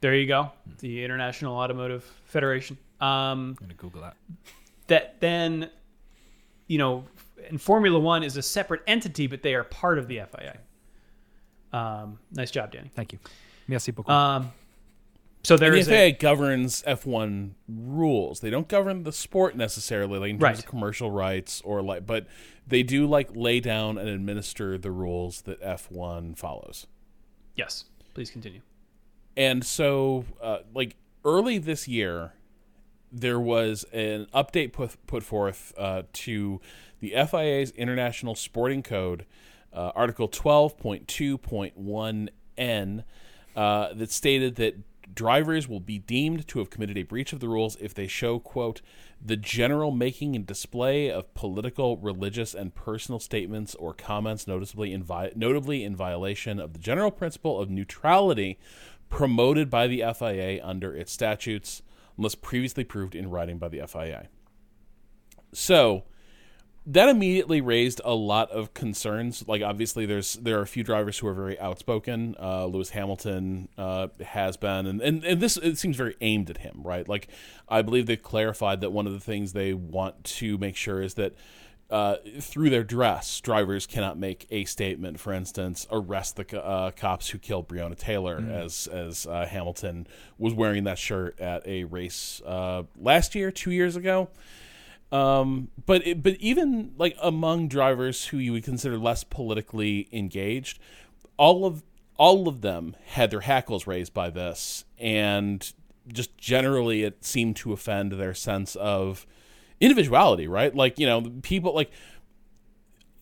there you go, the International Automotive Federation. Um, I'm gonna Google that. that then, you know, and Formula One is a separate entity, but they are part of the FIA. Um, nice job, Danny. Thank you. Merci beaucoup. Um, so there the is FIA a governs F1 rules. They don't govern the sport necessarily, like in terms Right. of commercial rights or like, but they do like lay down and administer the rules that F1 follows. yes. Please continue. And so, uh, like early this year, there was an update put put forth uh, to the FIA's International Sporting Code, uh, Article twelve point two point one N, uh, that stated that drivers will be deemed to have committed a breach of the rules if they show quote the general making and display of political, religious, and personal statements or comments noticeably in vi- notably in violation of the general principle of neutrality promoted by the FIA under its statutes, unless previously proved in writing by the FIA. So that immediately raised a lot of concerns. Like obviously, there's there are a few drivers who are very outspoken. Uh, Lewis Hamilton uh, has been, and, and and this it seems very aimed at him, right? Like I believe they've clarified that one of the things they want to make sure is that. Uh, through their dress, drivers cannot make a statement. For instance, arrest the uh, cops who killed Breonna Taylor, as as uh, Hamilton was wearing that shirt at a race uh, last year, two years ago. Um, but it, but even like among drivers who you would consider less politically engaged, all of all of them had their hackles raised by this, and just generally it seemed to offend their sense of individuality, right? Like you know, people like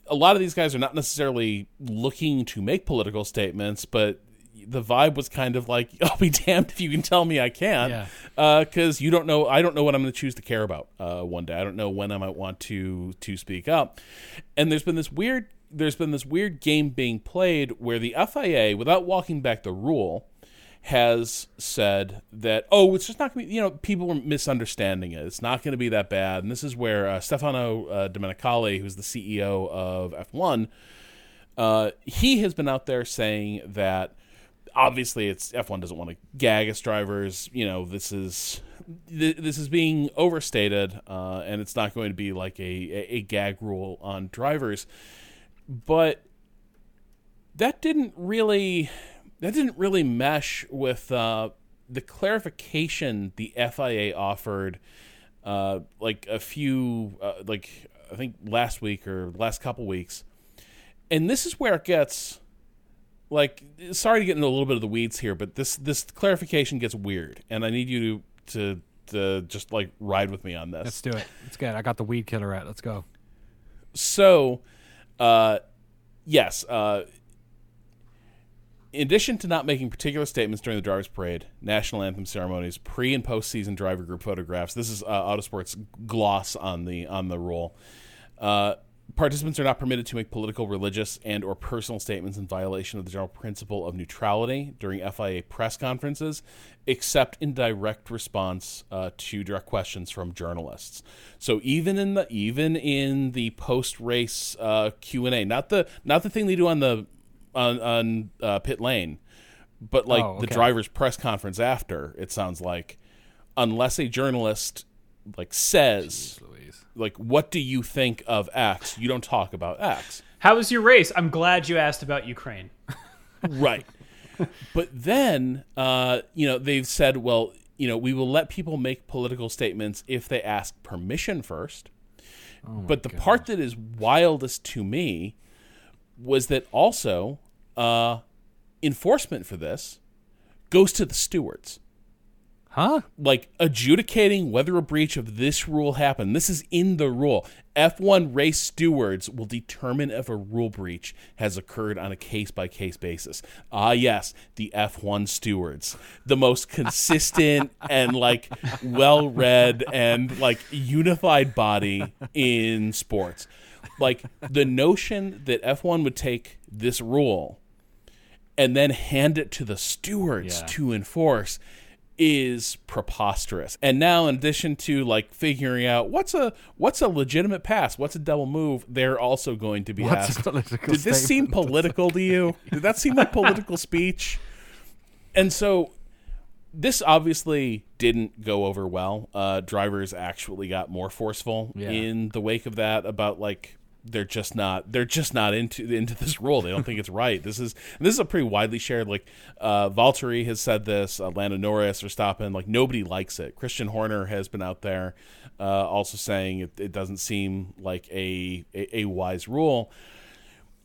a lot of these guys are not necessarily looking to make political statements, but the vibe was kind of like, [laughs] "I'll be damned if you can tell me I can't," Yeah. because you don't know. I don't know what I'm going to choose to care about uh, one day. I don't know when I might want to to speak up. And there's been this weird. There's been this weird game being played where the FIA, without walking back the rule, has said that oh, it's just not going to be. You know, people were misunderstanding it. It's not going to be that bad. And this is where uh, Stefano uh, Domenicali, who's the CEO of F1, uh, he has been out there saying that obviously it's F1 doesn't want to gag its drivers. You know, this is th- this is being overstated, uh, and it's not going to be like a, a, a gag rule on drivers. But that didn't really that didn't really mesh with uh, the clarification the FIA offered. Uh, like a few, uh, like I think last week or last couple weeks, and this is where it gets like sorry to get into a little bit of the weeds here, but this this clarification gets weird, and I need you to to, to just like ride with me on this. Let's do it. It's good. I got the weed killer out. Let's go. So, uh, yes, uh, in addition to not making particular statements during the drivers' parade, national anthem ceremonies, pre and post season driver group photographs. This is uh, Autosport's gloss on the on the rule. Uh, participants are not permitted to make political, religious, and or personal statements in violation of the general principle of neutrality during FIA press conferences, except in direct response uh, to direct questions from journalists. So even in the even in the post race uh, Q and A, not the not the thing they do on the on on uh, pit lane, but like Oh, the driver's press conference after. It sounds like unless a journalist like says Lewis. Like what do you think of X, you don't talk about X. How was your race? I'm glad you asked about Ukraine. [laughs] right. But then, uh, you know, they've said, well, you know, we will let people make political statements if they ask permission first. but the part that is wildest to me was that also uh, enforcement for this goes to the stewards. Huh? like adjudicating whether a breach of this rule happened. This is in the rule. F1 race stewards will determine if a rule breach has occurred on a case by case basis. Ah, yes, the F1 stewards, the most consistent [laughs] and like well read and like unified body in sports. Like the notion that F1 would take this rule and then hand it to the stewards Yeah. to enforce is preposterous. And now in addition to like figuring out what's a what's a legitimate pass, what's a double move, they're also going to be What's asked political Did this seem political to you? Did that seem like political speech? And so this obviously didn't go over well. Uh, drivers actually got more forceful Yeah. in the wake of that about like they're just not they're just not into into this [laughs] rule. They don't think it's right. This is this is a pretty widely shared. Like uh, Valtteri has said this. Uh, Lando Norris, Verstappen, like nobody likes it. Christian Horner has been out there uh, also saying it, it doesn't seem like a, a a wise rule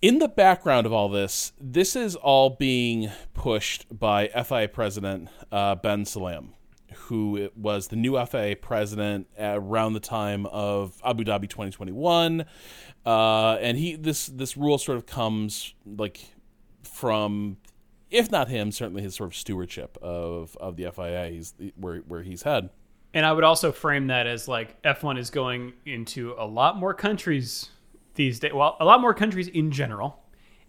in the background of all this, this is all being pushed by FIA President uh, Ben Sulayem, who was the new FIA president around the time of Abu Dhabi 2021, uh, and he this this rule sort of comes like from, if not him, certainly his sort of stewardship of of the FIA. He's where where he's had. And I would also frame that as like F1 is going into a lot more countries these days. Well, a lot more countries in general.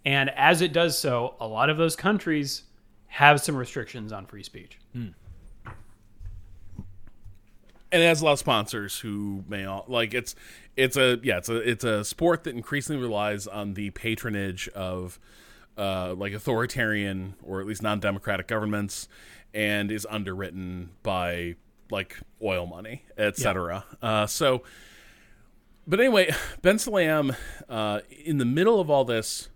And as it does so, a lot of those countries have some restrictions on free speech. And it has a lot of sponsors who may all like it's it's a yeah it's a it's a sport that increasingly relies on the patronage of uh, like authoritarian or at least non-democratic governments and is underwritten by like oil money etc uh, so but anyway [sighs] ben sulayem uh, in the middle of all this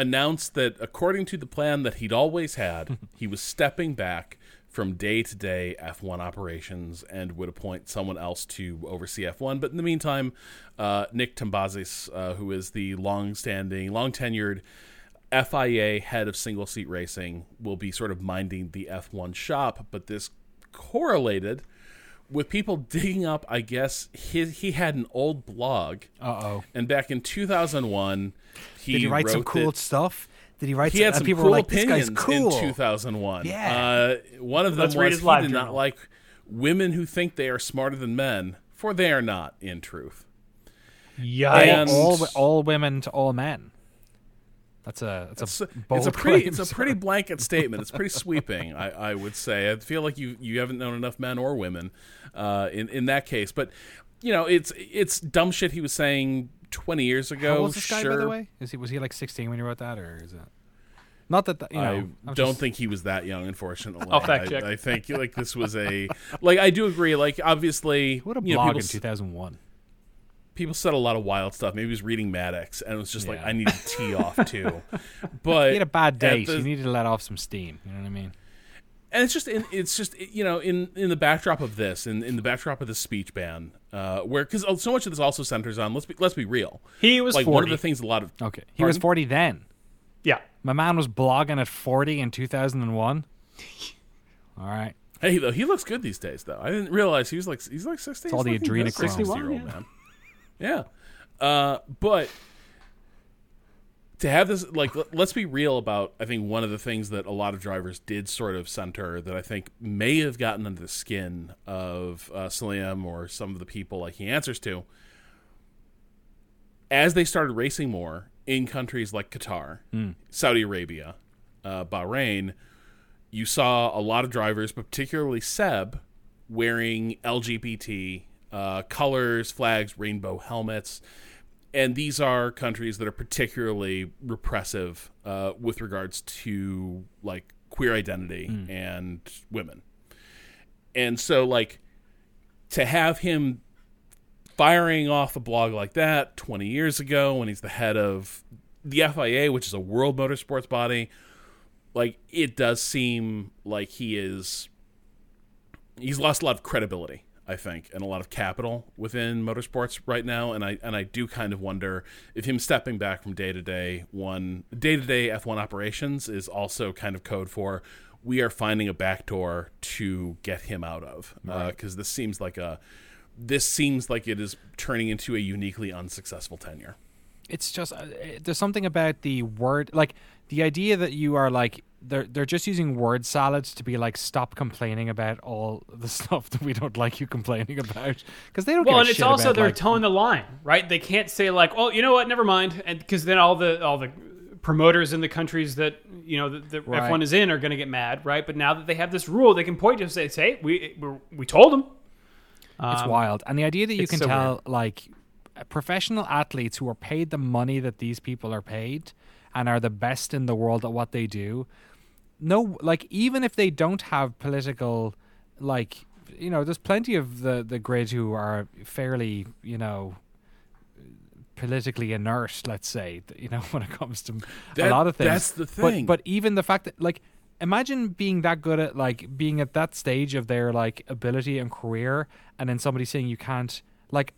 announced that according to the plan that he'd always had, [laughs] he was stepping back from day to day F1 operations and would appoint someone else to oversee F1. But in the meantime, uh, Nick Tombazis, uh, who is the long standing, long tenured FIA head of single seat racing, will be sort of minding the F1 shop. But this correlated with people [laughs] digging up. I guess he he had an old blog, Uh oh. and back in 2001, he Did he write some cool that- stuff? Did he write? he had and some people cool were like, opinions cool." in 2001. Yeah. Uh, one of them Let's was he live did not like women who think they are smarter than men, for they are not, in truth. Yikes. And- all, all women to all men. That's a that's It's a a, bold it's a pretty claim, [laughs] it's a pretty blanket statement. It's pretty sweeping, I, I would say. I feel like you you haven't known enough men or women uh, in in that case. But you know, it's it's dumb shit he was saying 20 years ago. How old is this guy, sure. by the way? Is he was he like sixteen when he wrote that, or is it? Not that, that you know. I I'm don't just- think he was that young, unfortunately. I'll fact I, check. I think like this was a like I do agree. Like obviously, What a you know, blog in two thousand one. people said a lot of wild stuff. Maybe he was reading Maddox, and it was just like I need to tee off too. But [laughs] He had a bad at day, so the- you needed to let off some steam. You know what I mean? And it's just in, it's just you know in in the backdrop of this in, in the backdrop of the speech ban uh where because so much of this also centers on let's be let's be real He was like 40. one of the things a lot of Okay, he was forty then. yeah. My man was blogging at forty in two thousand and one. [laughs] All right. hey though he looks good these days though i didn't realize he was like he's like 16 It's all the adrenochrome. 60 year old 61, man yeah uh but to have this like let's be real about i think one of the things that a lot of drivers did sort of center that i think may have gotten under the skin of uh, Sulayem or some of the people like he answers to as they started racing more in countries like qatar saudi arabia uh, bahrain you saw a lot of drivers but particularly seb wearing lgbt uh, colors flags rainbow helmets and these are countries that are particularly repressive uh, with regards to like queer identity and women. And so like to have him firing off a blog like that 20 years ago when he's the head of the FIA which is a world motorsports body like it does seem like he is he's lost a lot of credibility I think and a lot of capital within motorsports right now and I and I do kind of wonder if him stepping back from day to day one day to day F1 operations is also kind of code for we are finding a backdoor to get him out of because this seems like a this seems like it is turning into a uniquely unsuccessful tenure. it's just uh, there's something about the word like the idea that you are like they're they're just using word salads to be like stop complaining about all the [laughs] stuff that we don't like you complaining about because they don't Well, and it's also about, they're like, towing the line, right? They can't say like, "Oh, you know what? Never mind," and because then all the all the promoters in the countries that you know that the Right. F1 is in are going to get mad, right? But now that they have this rule, they can point to and say, "Say, we we we told them." It's Um, wild. And the idea that you can so tell, like, professional athletes who are paid the money that these people are paid and are the best in the world at what they do, no, like, even if they don't have political, like, you know, there's plenty of the, the grid who are fairly, you know, politically inert, let's say, you know, [laughs] when it comes to a lot of things. that's the But- thing. But, even the fact that, like, imagine being that good at, like, being at that stage of their, like, ability and career, and then somebody saying you can't, like,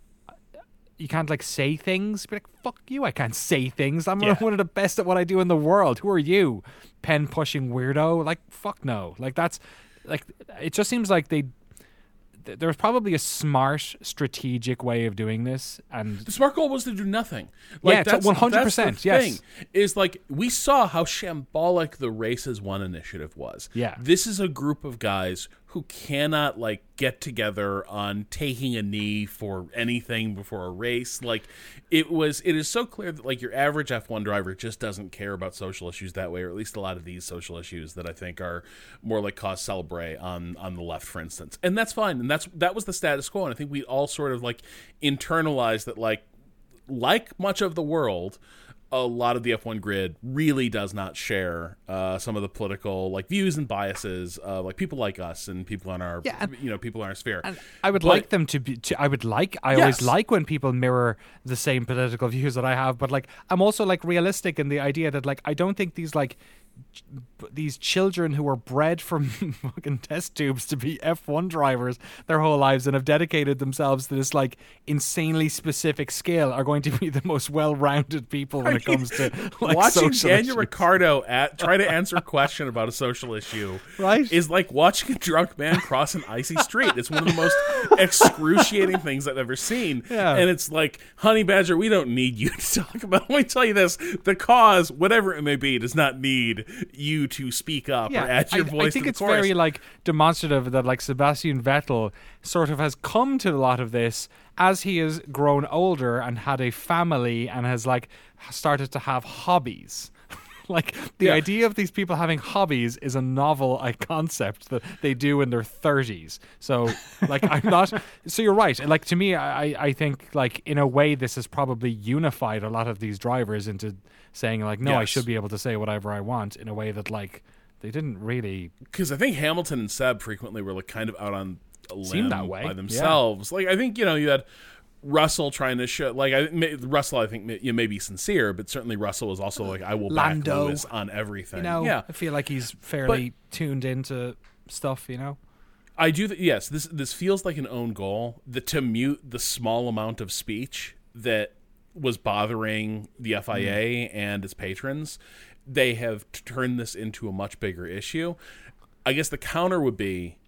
you can't like say things. Be like, fuck you! I can't say things. I'm Yeah. one of the best at what I do in the world. Who are you, pen pushing weirdo? Like, fuck no. Like that's like it just seems like they. th- There's probably a smart, strategic way of doing this, and The smart goal was to do nothing. Yeah, Like, to- that's 100%, that's the yes. thing, Is like we saw how shambolic the Race As One initiative was. Yeah. This is a group of guys who cannot like get together on taking a knee for anything before a race. Like it was it is so clear that like your average F1 driver just doesn't care about social issues that way, or at least a lot of these social issues that I think are more like cause celebre on on the left, for instance. And that's fine. And that's that was the status quo. And I think we all sort of like internalized that like like much of the world, a lot of the F1 grid really does not share uh, some of the political like views and biases of like people like us and people on our Yeah, and- you know people in our sphere. I would But- like them to be. To, I would like. I always like when people mirror the same political views that I have. But like, I'm also like realistic in the idea that like I don't think these like these children who were bred from [laughs] fucking test tubes to be F1 drivers their whole lives and have dedicated themselves to this like insanely specific skill are going to be the most well-rounded people when it comes to [laughs] like watching Daniel issues. Ricciardo at try to answer a [laughs] question about a social issue, Right. Is like watching a drunk man cross an icy street. It's one of the most excruciating things I've ever seen. Yeah. And it's like, Honey Badger, we don't need you to talk about. Let me tell you this: the cause, whatever it may be, does not need you to speak up or add your I, voice. I think it's chorus. very like demonstrative that like Sebastian Vettel sort of has come to a lot of this as he has grown older and had a family and has like started to have hobbies. [laughs] like the Yeah. idea of these people having hobbies is a novel concept that they do in their 30s. So like I'm not [laughs] so you're right. Like to me I- I think like in a way this has probably unified a lot of these drivers into saying like no I should be able to say whatever I want in a way that like they didn't really because I think Hamilton and Seb frequently were like kind of out on a limb that way, by yeah. themselves. Like I think you know you had Russell trying to show like I may, Russell I think may, you may be sincere, but certainly Russell was also like I will back Lewis on everything. You know, yeah, I feel like he's fairly tuned into stuff. You know, I do. Th- yes, this this feels like an own goal. The to mute the small amount of speech that was bothering the FIA and its patrons, they have turned this into a much bigger issue. I guess the counter would be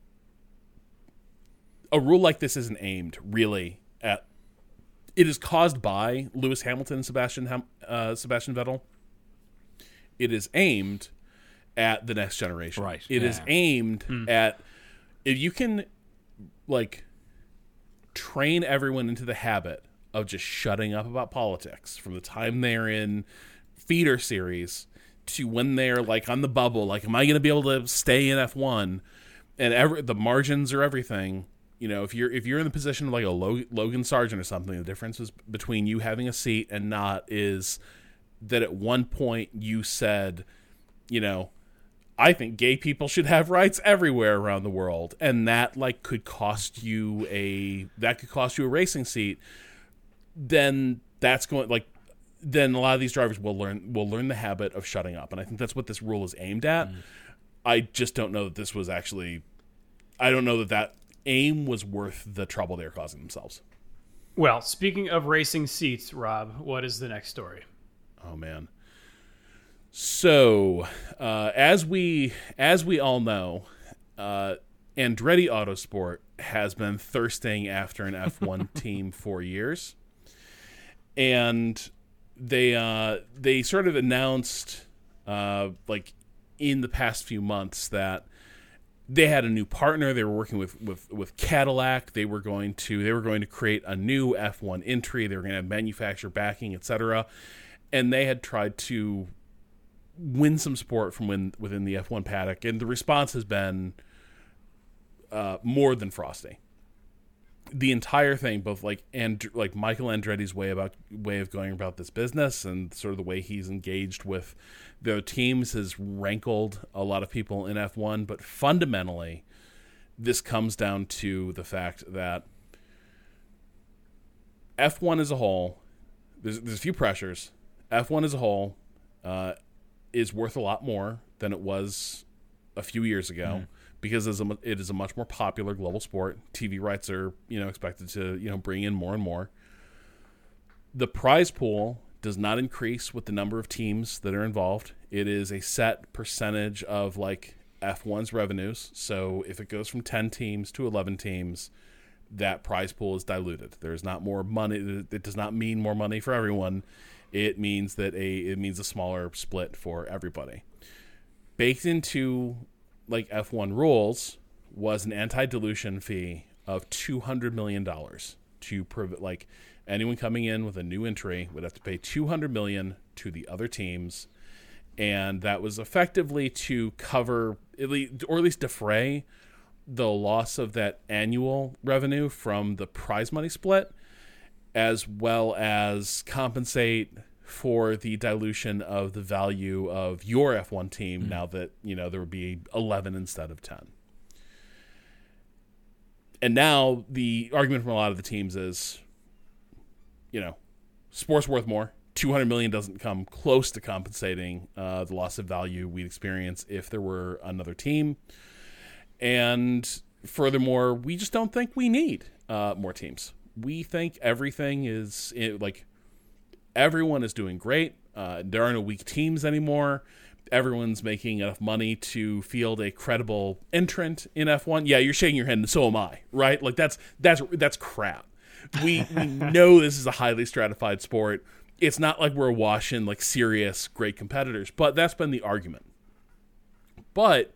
a rule like this isn't aimed really at. It is caused by Lewis Hamilton and Sebastian Ham, uh, Sebastian Vettel. It is aimed at the next generation. Right, It is yeah. aimed at if you can like train everyone into the habit of just shutting up about politics from the time they're in feeder series to when they're like on the bubble. Like am i going to be able to stay in f1 and every the margins are everything. You know if you're if you're in the position of like a logan sargeant or something the difference is between you having a seat and not is that at one point you said you know I think gay people should have rights everywhere around the world, and that like could cost you a that could cost you a racing seat. Then that's going like then a lot of these drivers will learn will learn the habit of shutting up, and I think that's what this rule is aimed at. I just don't know that this was actually. I don't know that that aim was worth the trouble they're causing themselves. Well, speaking of racing seats, Rob, what is the next story? Oh man. So, uh, as we as we all know, uh, Andretti Autosport has been thirsting after an F1 [laughs] team for years, and they uh, they sort of announced uh, like in the past few months that they had a new partner. They were working with, with, with Cadillac. They were going to they were going to create a new F1 entry. They were going to have manufacturer backing, etc. And they had tried to win some support from win, within the F1 paddock, and the response has been uh, more than frosty. The entire thing, both like and like Michael Andretti's way about way of going about this business, and sort of the way he's engaged with the teams, has rankled a lot of people in F1. But fundamentally, this comes down to the fact that F1 as a whole, there's, there's a few pressures. F1 as a whole uh, is worth a lot more than it was a few years ago because it is, a, much more popular global sport. TV rights are you know expected to you know bring in more and more. The prize pool does not increase with the number of teams that are involved. It is a set percentage of like F1's revenues. So if it goes from 10 teams to 11 teams, that prize pool is diluted. There's not more money. It does not mean more money for everyone. It means that a it means a smaller split for everybody. Baked into like F1 rules was an anti-dilution fee of 200 million dollars to prevent like anyone coming in with a new entry would have to pay 200 million to the other teams. And that was effectively to cover at least, or at least defray the loss of that annual revenue from the prize money split as well as compensate for the dilution of the value of your F1 team now that, you know, there would be 11 instead of 10. And now the argument from a lot of the teams is, you know, sport's worth more. 200 million doesn't come close to compensating uh, the loss of value we'd experience if there were another team. And furthermore, we just don't think we need uh, more teams. We think everything is it, like everyone is doing great. Uh, there are no weak teams anymore. Everyone's making enough money to field a credible entrant in F1. Yeah, you're shaking your head, and so am I, right? Like that's that's that's crap. We we [laughs] know this is a highly stratified sport. It's not like we're washing like serious great competitors, but that's been the argument. But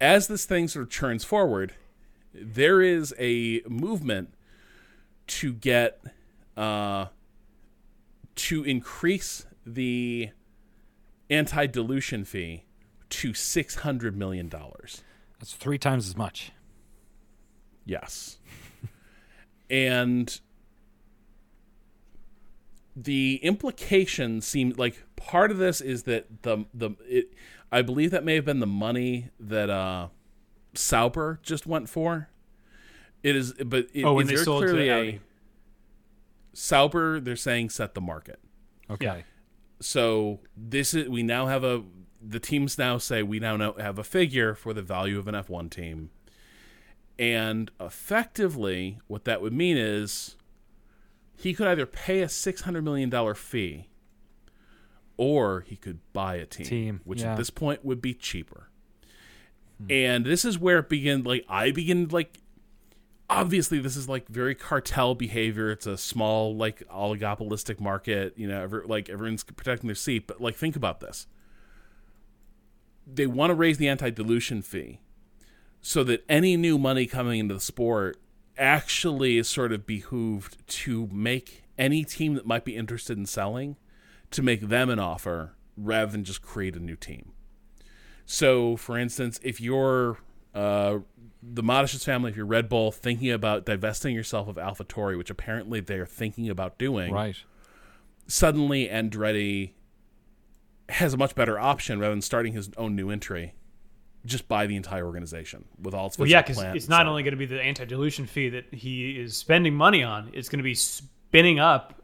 as this thing sort of churns forward, there is a movement to get uh, to increase the anti-dilution fee to six hundred million dollars. That's three times as much. Yes, and the implication seemed like part of this is that the the it, I believe that may have been the money that uh Sauber just went for. It is, but it, Oh, when it's they very sold to clearly a Audi. Sauber. They're saying set the market. Okay. Yeah. So this is we now have a the teams now say we now know, have a figure for the value of an F1 team. And effectively what that would mean is he could either pay a 600 million dollar fee or he could buy a team, Team, which yeah. at this point would be cheaper. Hmm. And this is where it begin like I begin like obviously this is like very cartel behavior. It's a small like oligopolistic market you know every, like everyone's protecting their seat. But like think about this. They want to raise the anti-dilution fee so that any new money coming into the sport actually is sort of behooved to make any team that might be interested in selling to make them an offer rather than just create a new team. So for instance if you're uh, the Mateschitz family, if you're Red Bull, thinking about divesting yourself of AlphaTauri, which apparently they're thinking about doing, Right. suddenly Andretti has a much better option rather than starting his own new entry. Just buy the entire organization with all its Well, yeah, because it's not stuff. only going to be the anti-dilution fee that he is spending money on; it's going to be spinning up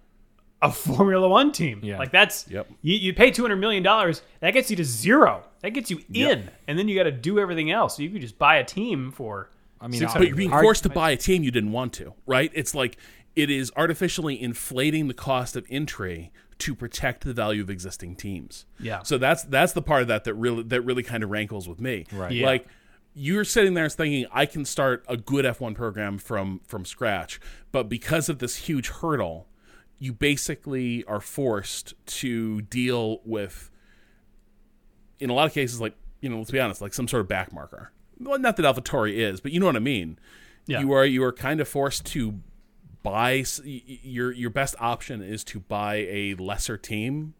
a [laughs] Formula One team. Yeah. Like that's Yep. you, you pay two hundred million dollars, that gets you to zero. That gets you Yep. in, and then you got to do everything else. So you could just buy a team for. I mean, but you're being Hard- forced to buy a team you didn't want to, right? It's like it is artificially inflating the cost of entry to protect the value of existing teams. Yeah. So that's that's the part of that that really that really kind of rankles with me. Right. Yeah. Like you're sitting there thinking I can start a good F1 program from from scratch, but because of this huge hurdle, you basically are forced to deal with in a lot of cases like, you know, let's be honest, like some sort of back marker. Well, not that AlphaTauri is, but you know what I mean. Yeah. You are you are kind of forced to buy s- y- y- your your best option is to buy a lesser team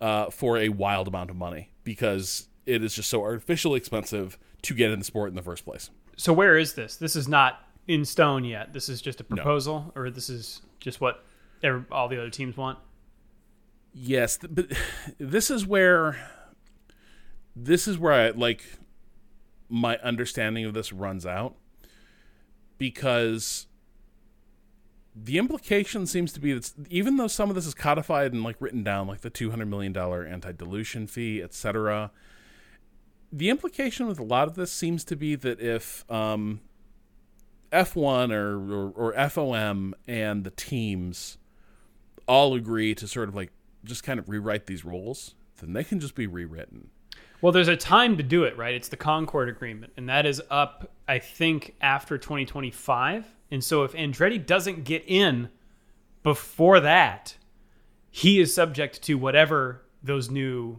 uh, for a wild amount of money because it is just so artificially expensive to get in the sport in the first place. So where is this? This is not in stone yet. This is just a proposal, or this is just what every, all the other teams want. Yes, but [sighs] this is where this is where I like my understanding of this runs out because the implication seems to be that even though some of this is codified and like written down like the 200 million dollar anti-dilution fee etc the implication with a lot of this seems to be that if um, F1 or, or, or FOM and the teams all agree to sort of like just kind of rewrite these rules, then they can just be rewritten. Well, there's a time to do it, right? It's the Concord Agreement, and that is up, I think, after 2025. And so if Andretti doesn't get in before that, he is subject to whatever those new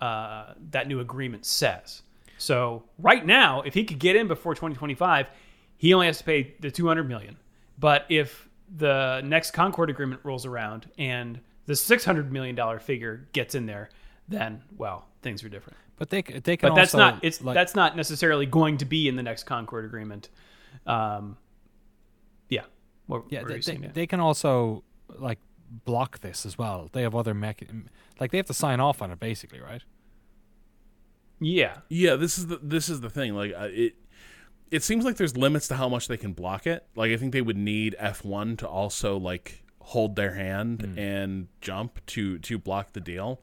uh, that new agreement says. So right now, if he could get in before 2025, he only has to pay the 200 million. But if the next Concord Agreement rolls around and the 600 million dollar figure gets in there, then well, things are different But they they can but that's also, not it's like, that's not necessarily going to be in the next Concord agreement. Um, yeah, what, yeah. what They, they, they can also like block this as well. They have other mech like they have to sign off on it basically, right? yeah, Yeah, this is the this is the thing. Like uh, it, it seems like there's limits to how much they can block it. Like I think they would need F1 to also like hold their hand Hmm. and jump to to block the deal.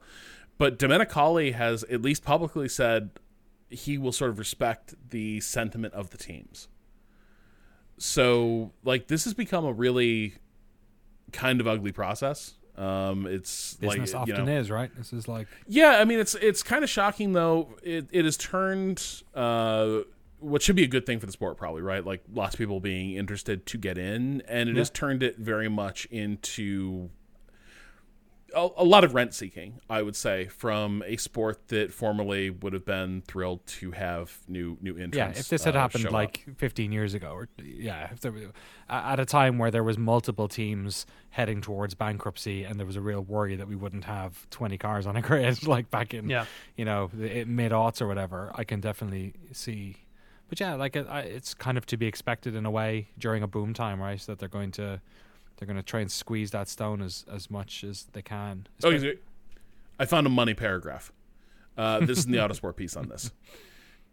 But Domenicali has at least publicly said he will sort of respect the sentiment of the teams. So, like, this has become a really kind of ugly process. Um, it's Business like you often know, is, right? This is like yeah, I mean it's it's kind of shocking though. It it has turned uh, what should be a good thing for the sport, probably right. Like lots of people being interested to get in, and it has turned it very much into a, a lot of rent seeking. I would say from a sport that formerly would have been thrilled to have new new entrants. yeah. If this had uh, happened show up. like 15 years ago, or yeah, if there were, at a time where there was multiple teams heading towards bankruptcy, and there was a real worry that we wouldn't have 20 cars on a [laughs] grid like back in Yeah. you know mid aughts or whatever, I can definitely see. But yeah, like it, it's kind of to be expected in a way during a boom time, right? That they're going to they're going to try and squeeze that stone as as much as they can. Oh, is I found a money paragraph. Uh, this is in the Autosport piece on this.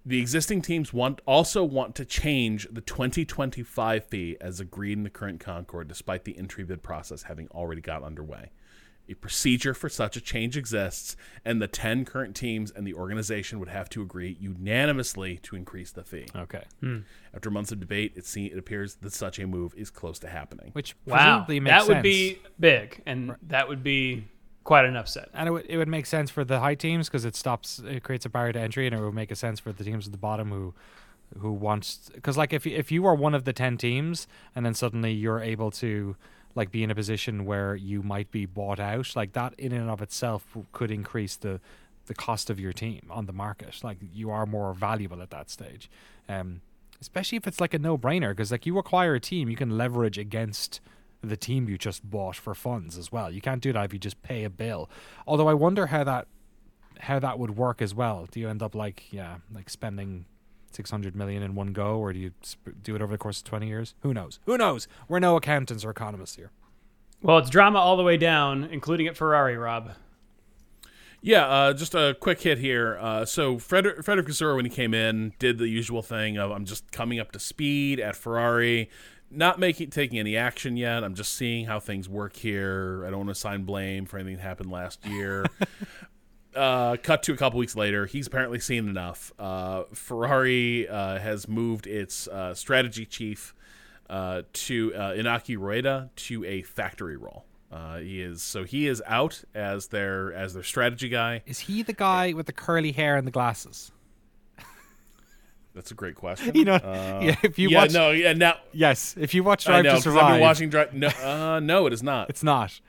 The existing teams want also want to change the 2025 fee as agreed in the current Concorde, despite the entry bid process having already got underway. A procedure for such a change exists, and the 10 current teams and the organization would have to agree unanimously to increase the fee. Okay, hmm. After months of debate, it, seems it appears that such a move is close to happening. which Wow. presumably makes That would be big, and that would be quite an upset. And it would, it would make sense for the high teams because it stops, it creates a barrier to entry, and it would make a sense for the teams at the bottom who, who wants because like if you- if you are one of the ten teams and then suddenly you're able to like be in a position where you might be bought out, like that in and of itself could increase the the cost of your team on the market. Like you are more valuable at that stage, um, especially if it's like a no brainer because like you acquire a team, you can leverage against the team you just bought for funds as well. You can't do that if you just pay a bill. Although I wonder how that how that would work as well. Do you end up like yeah, like spending 600 million in one go or do you sp- do it over the course of 20 years? Who knows? Who knows? We're no accountants or economists here. Well, it's drama all the way down, including at Ferrari, Rob. Yeah, uh, just a quick hit here. Uh, so Frederick Frederick Vasseur, when he came in, did the usual thing of I'm just coming up to speed at Ferrari, not making taking any action yet. I'm just seeing how things work here. I don't want to assign blame for anything that happened last year. [laughs] uh, cut to a couple weeks later, he's apparently seen enough. Uh, Ferrari uh, has moved its uh, strategy chief uh, to uh, Inaki Rueda to a factory role. Uh, he is so he is out as their as their strategy guy. Is he the guy with the curly hair and the glasses? That's a great question. [laughs] You know, [laughs] yeah, if you yeah, watch no, yeah, now Yes, if you watch I Drive know to Survive, I've been watching Drive. No, uh, no, it is not. it's not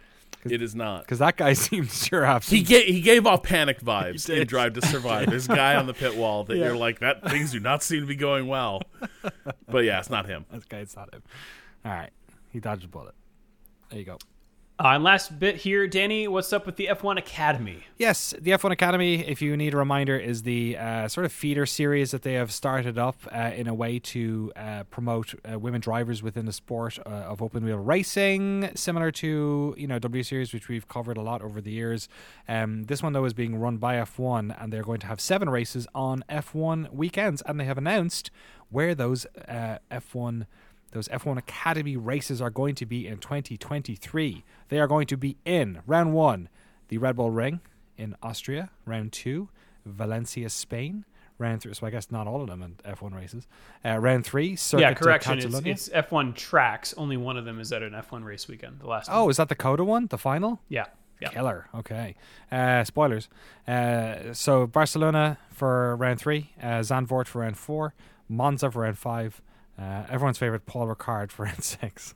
It is not. because that guy [laughs] seems sure some He gave he gave off panicked [laughs] vibes in. Drive to [laughs] Survive. There's a guy on the pit wall that Yeah. you're like that. Things do not seem to be going well. But yeah, it's not him. That guy, it's not him. All right, he dodged a bullet. There you go. Uh, and last bit here, Danny, what's up with the F1 Academy? Yes, the F1 Academy, if you need a reminder, is the uh, sort of feeder series that they have started up uh, in a way to uh, promote uh, women drivers within the sport uh, of open wheel racing, similar to you know W Series, which we've covered a lot over the years. Um, this one though is being run by F1, and they're going to have seven races on F1 weekends, and they have announced where those uh, F1 those F1 Academy races are going to be in 2023. They are going to be in round one, the Red Bull Ring in Austria, round two, Valencia, Spain, round three. So I guess not all of them in F1 races. Uh, round three, Circuit yeah, correction. It's, it's F1 tracks. Only one of them is at an F1 race weekend. The last oh, one. is that the COTA one, the final? Yeah. Yeah. Killer. Okay. Uh, spoilers. Uh, so Barcelona for round three, uh, Zandvoort for round four, Monza for round five. Uh, everyone's favorite Paul Ricard for [laughs] round six,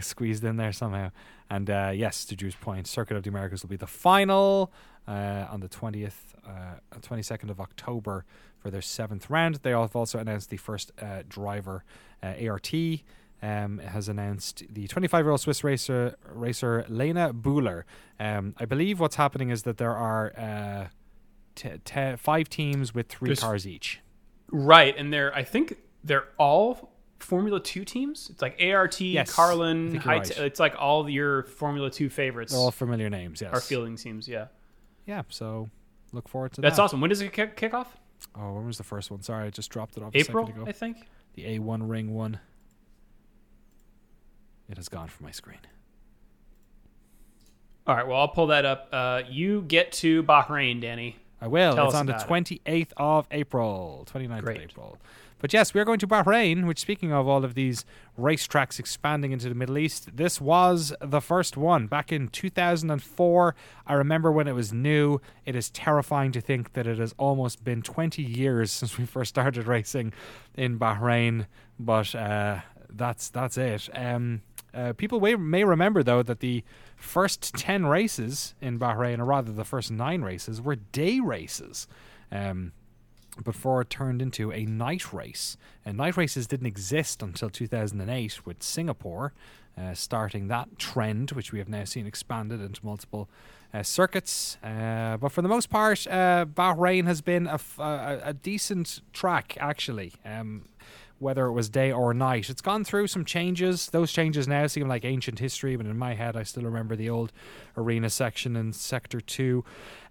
squeezed in there somehow. And uh, yes, to Drew's point, Circuit of the Americas will be the final uh, on the twentieth, twenty second of October for their seventh round. They have also announced the first uh, driver, uh, ART. Um, has announced the 25 year old Swiss racer racer Lena Buhler. Um, I believe what's happening is that there are uh, t- five teams with three There's- cars each. Right, and they're I think they're all Formula Two teams. It's like ART, Yes, Carlin, think you're High right. it's like all your Formula Two favorites They're all familiar names. Yes. our fielding teams. Yeah, Yeah. So look forward to that's that. That's awesome. When does it kick, kick off? Oh, when was the first one? Sorry, I just dropped it off April, a second ago. I think. The A1 ring one. It has gone from my screen. All right, well, I'll pull that up. Uh, you get to Bahrain, Danny. I will. Tell it's on the about it. 28th of April, 29th Great. of April. But yes, we're going to Bahrain, which, speaking of all of these racetracks expanding into the Middle East, this was the first one back in 2004. I remember when it was new. It is terrifying to think that it has almost been 20 years [laughs] since we first started racing in Bahrain, but uh, that's that's it. Um, uh, people may, may remember, though, that the first 10 races in Bahrain, or rather the first nine races, were day races. Um, before it turned into a night race. And night races didn't exist until 2008 with Singapore uh, starting that trend, which we have now seen expanded into multiple uh, circuits. Uh, but for the most part, uh, Bahrain has been a, f- a- a decent track, actually. Um, whether it was day or night. It's gone through some changes. Those changes now seem like ancient history, but in my head, I still remember the old arena section in Sector 2.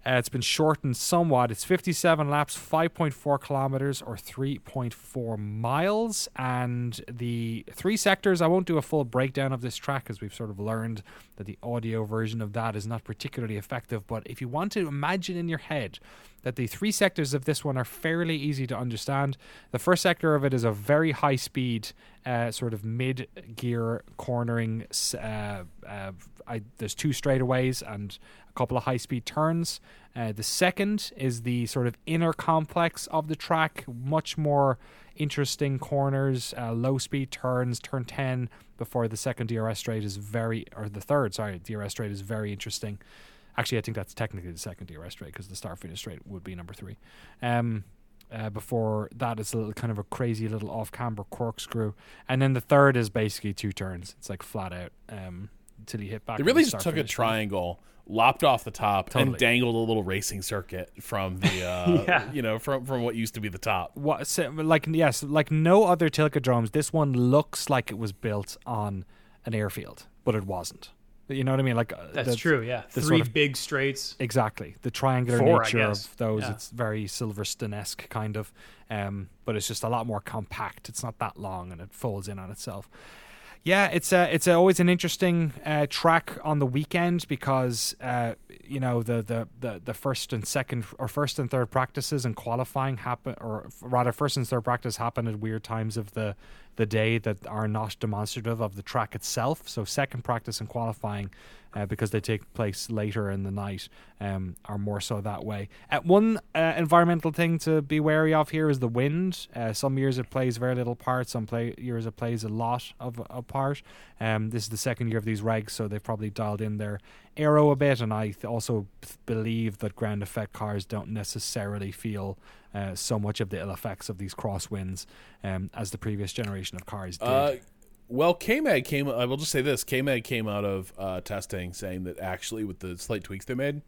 Uh, it's been shortened somewhat. It's 57 laps, 5.4 kilometers, or 3.4 miles. And the three sectors, I won't do a full breakdown of this track as we've sort of learned that the audio version of that is not particularly effective. But if you want to imagine in your head that the three sectors of this one are fairly easy to understand. The first sector of it is a very high speed, uh, sort of mid gear cornering. Uh, uh, I, there's two straightaways and a couple of high speed turns. Uh, the second is the sort of inner complex of the track, much more interesting corners, uh, low speed turns, turn 10 before the second DRS straight is very, or the third, sorry, DRS straight is very interesting. Actually, I think that's technically the second DRS straight because the start finish straight would be number three. Um, uh, before that, it's a little kind of a crazy little off camber corkscrew, and then the third is basically two turns. It's like flat out um, until you hit back. They really just took a triangle, lopped off the top, Totally. and dangled a little racing circuit from the, [laughs] uh, Yeah. you know, from from what used to be the top. What so, like yes, like no other Tilkedromes. this one looks like it was built on an airfield, but it wasn't. You know what I mean? Like uh, That's the- true, yeah. Three sort of- big straights. Exactly. The triangular Four, nature of those, Yeah. it's very Silverstone esque kind of. Um, but it's just a lot more compact. It's not that long and it folds in on itself. Yeah, it's a, it's a, always an interesting uh, track on the weekend because uh, you know the, the, the, the first and second or first and third practices and qualifying happen, or rather first and third practice happen at weird times of the the day that are not demonstrative of the track itself. So second practice and qualifying, uh, because they take place later in the night, um, are more so that way. Uh, one uh, environmental thing to be wary of here is the wind. Uh, some years it plays very little part. Some play years it plays a lot of a part. Um, this is the second year of these regs, so they've probably dialed in their aero a bit. And I th- also th- believe that ground effect cars don't necessarily feel uh, so much of the ill effects of these crosswinds um, as the previous generation of cars did. Well, KMAG came. I will just say this: KMAG came out of uh, testing saying that actually, with the slight tweaks they made,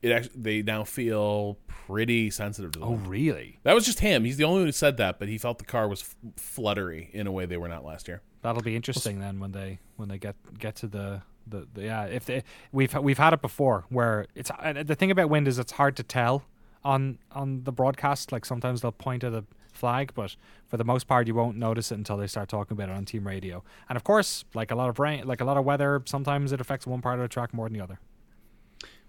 it actually they now feel pretty sensitive to them. oh, really? That was just him. He's the only one who said that, but he felt the car was f- fluttery in a way they were not last year. That'll be interesting then when they when they get get to the. The, the, yeah, if they, we've we've had it before where it's uh, the thing about wind is it's hard to tell on on the broadcast. Like sometimes they'll point at a flag, but for the most part, you won't notice it until they start talking about it on team radio. And of course, like a lot of rain, like a lot of weather, sometimes it affects one part of the track more than the other.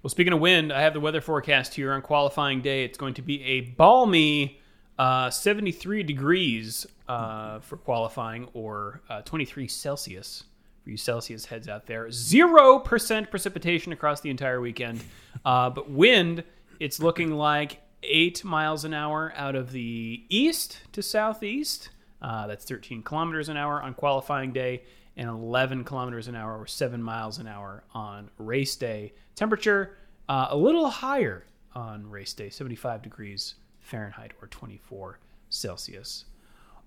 Well, speaking of wind, I have the weather forecast here on qualifying day. It's going to be a balmy uh, 73 degrees uh, for qualifying or uh, 23 Celsius for you Celsius heads out there. 0% precipitation across the entire weekend. Uh, but wind, it's looking like 8 miles an hour out of the east to southeast. Uh, that's 13 kilometers an hour on qualifying day and 11 kilometers an hour or 7 miles an hour on race day. Temperature uh, a little higher on race day, 75 degrees Fahrenheit or 24 Celsius.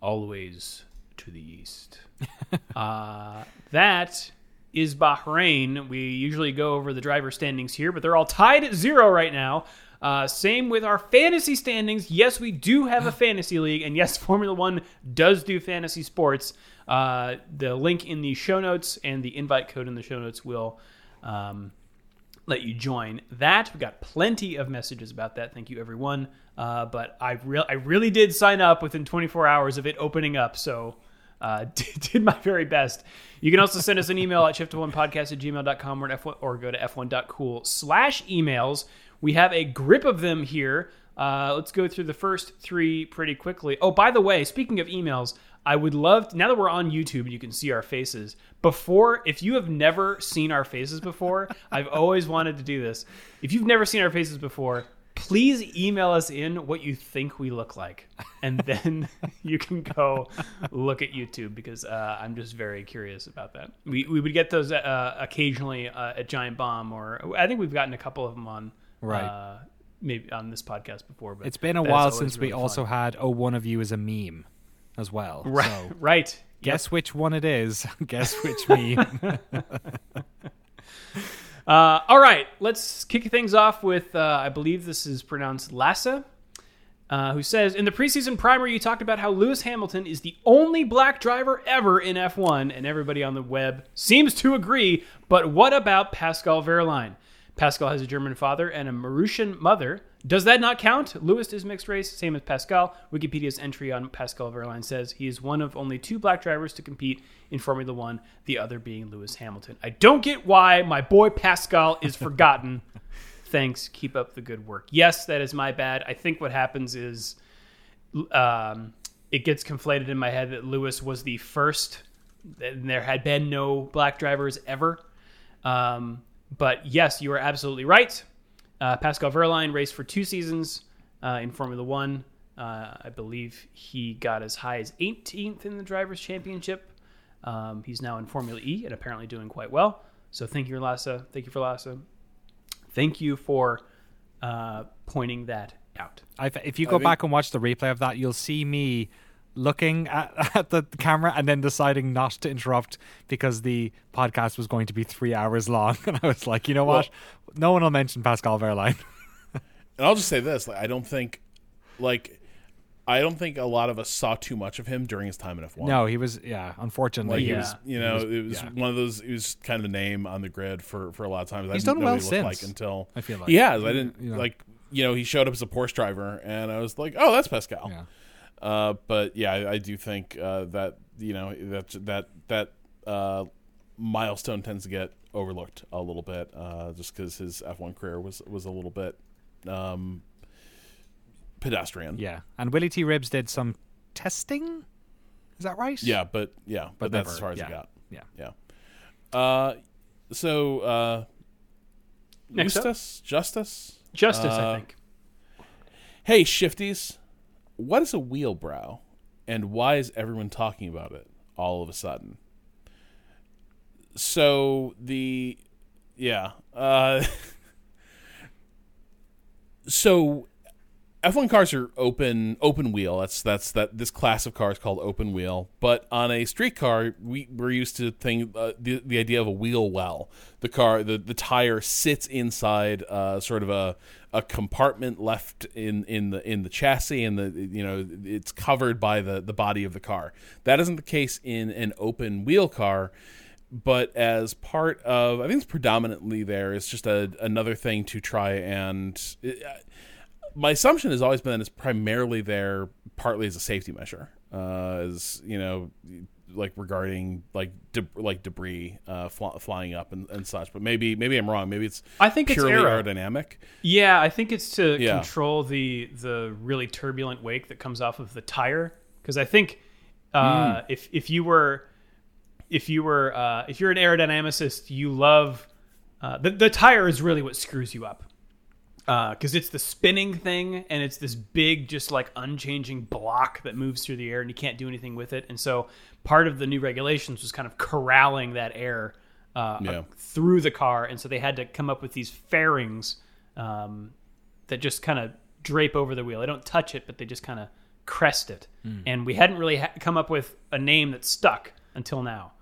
Always to the east. [laughs] uh, that is Bahrain. We usually go over the driver standings here, but they're all tied at zero right now. Uh, same with our fantasy standings. Yes, we do have a [sighs] fantasy league, and yes, [laughs] Formula One does do fantasy sports. Uh, the link in the show notes and the invite code in the show notes will um, let you join that. We got plenty of messages about that. Thank you, everyone. Uh, but I, I really did sign up within 24 hours of it opening up, so uh, [laughs] did, did my very best. You can also send us an email at shift1podcast at gmail.com or, F1, or go to f1.cool slash emails. We have a grip of them here. Uh, let's go through the first three pretty quickly. Oh, by the way, speaking of emails, I would love to, now that we're on YouTube and you can see our faces. Before, if you have never seen our faces before, [laughs] I've always wanted to do this. If you've never seen our faces before, please email us in what you think we look like, and [laughs] then you can go look at YouTube because uh, I'm just very curious about that. We we would get those uh, occasionally uh, at Giant Bomb, or I think we've gotten a couple of them on Right. uh, maybe on this podcast before. But It's been a while since we really also fun. had oh one of you is a meme as well. right So [laughs] right. guess which one it is. [laughs] guess which [laughs] meme. Uh, all right, let's kick things off with uh, I believe this is pronounced Lassa, uh, who says in the preseason primer you talked about how Lewis Hamilton is the only black driver ever in F1, and everybody on the web seems to agree. But what about Pascal Wehrlein? Pascal has a German father and a Mauritian mother. Does that not count? Lewis is mixed race, same as Pascal. Wikipedia's entry on Pascal Wehrlein says he is one of only two black drivers to compete in Formula One, the other being Lewis Hamilton. I don't get why my boy Pascal is [laughs] forgotten. Thanks. Keep up the good work. Yes, that is my bad. I think what happens is um, it gets conflated in my head that Lewis was the first, and there had been no black drivers ever. Um, but yes, you are absolutely right. Uh, Pascal Wehrlein raced for two seasons uh, in Formula One. Uh, I believe he got as high as 18th in the Drivers' Championship. Um, he's now in Formula E and apparently doing quite well. So thank you, Lassa. Thank you for Lassa. Thank you for uh, pointing that out. I th- if you go think- back and watch the replay of that, you'll see me looking at, [laughs] at the camera and then deciding not to interrupt because the podcast was going to be three hours long. [laughs] And I was like, you know what? no one will mention Pascal Wehrlein. [laughs] And I'll just say this: like, I don't think, like, I don't think a lot of us saw too much of him during his time in F one. no, he was, yeah, unfortunately. like Yeah. was, you know, it was yeah. one of those. He was kind of a name on the grid for for a lot of times. I He's didn't done know well what he since, like until I feel like. he has. I didn't You know. like. You know, he showed up as a Porsche driver, and I was like, "Oh, that's Pascal." Yeah. Uh, but yeah, I, I do think uh, that you know that that that uh, milestone tends to get overlooked a little bit, uh, just because his F1 career was was a little bit um, pedestrian. Yeah. And Willy T. Ribbs did some testing. Is that right? Yeah, but yeah, but, But that's never- as far as yeah. it got. Yeah. Yeah. Uh, so uh, Next up. Eustace, Justice, Justice, I think. Hey, shifties, what is a wheelbrow, and why is everyone talking about it all of a sudden? So the, yeah, uh, [laughs] so F1 cars are open open wheel. That's that's that this class of car is called open wheel. But on a street car, we we're used to think uh, the the idea of a wheel well. The car the, the tire sits inside uh, sort of a a compartment left in, in the in the chassis and the you know it's covered by the the body of the car. That isn't the case in an open wheel car but as part of, I think it's predominantly there. It's just a, another thing to try and. My assumption has always been that it's primarily there, partly as a safety measure, uh, as you know, like regarding like de- like debris uh, fly- flying up and, and such. But maybe maybe I'm wrong. Maybe it's I think it's purely aero. aerodynamic. Yeah, I think it's to Yeah. control the the really turbulent wake that comes off of the tire. Because I think uh, if if you were if you were uh, if you're an aerodynamicist, you love uh, the the tire is really what screws you up. Because it's the spinning thing, and it's this big, just like unchanging block that moves through the air, and you can't do anything with it. And so, part of the new regulations was kind of corralling that air uh, Yeah. through the car, and so they had to come up with these fairings um, that just kind of drape over the wheel. They don't touch it, but they just kind of crest it. And we hadn't really ha- come up with a name that stuck until now.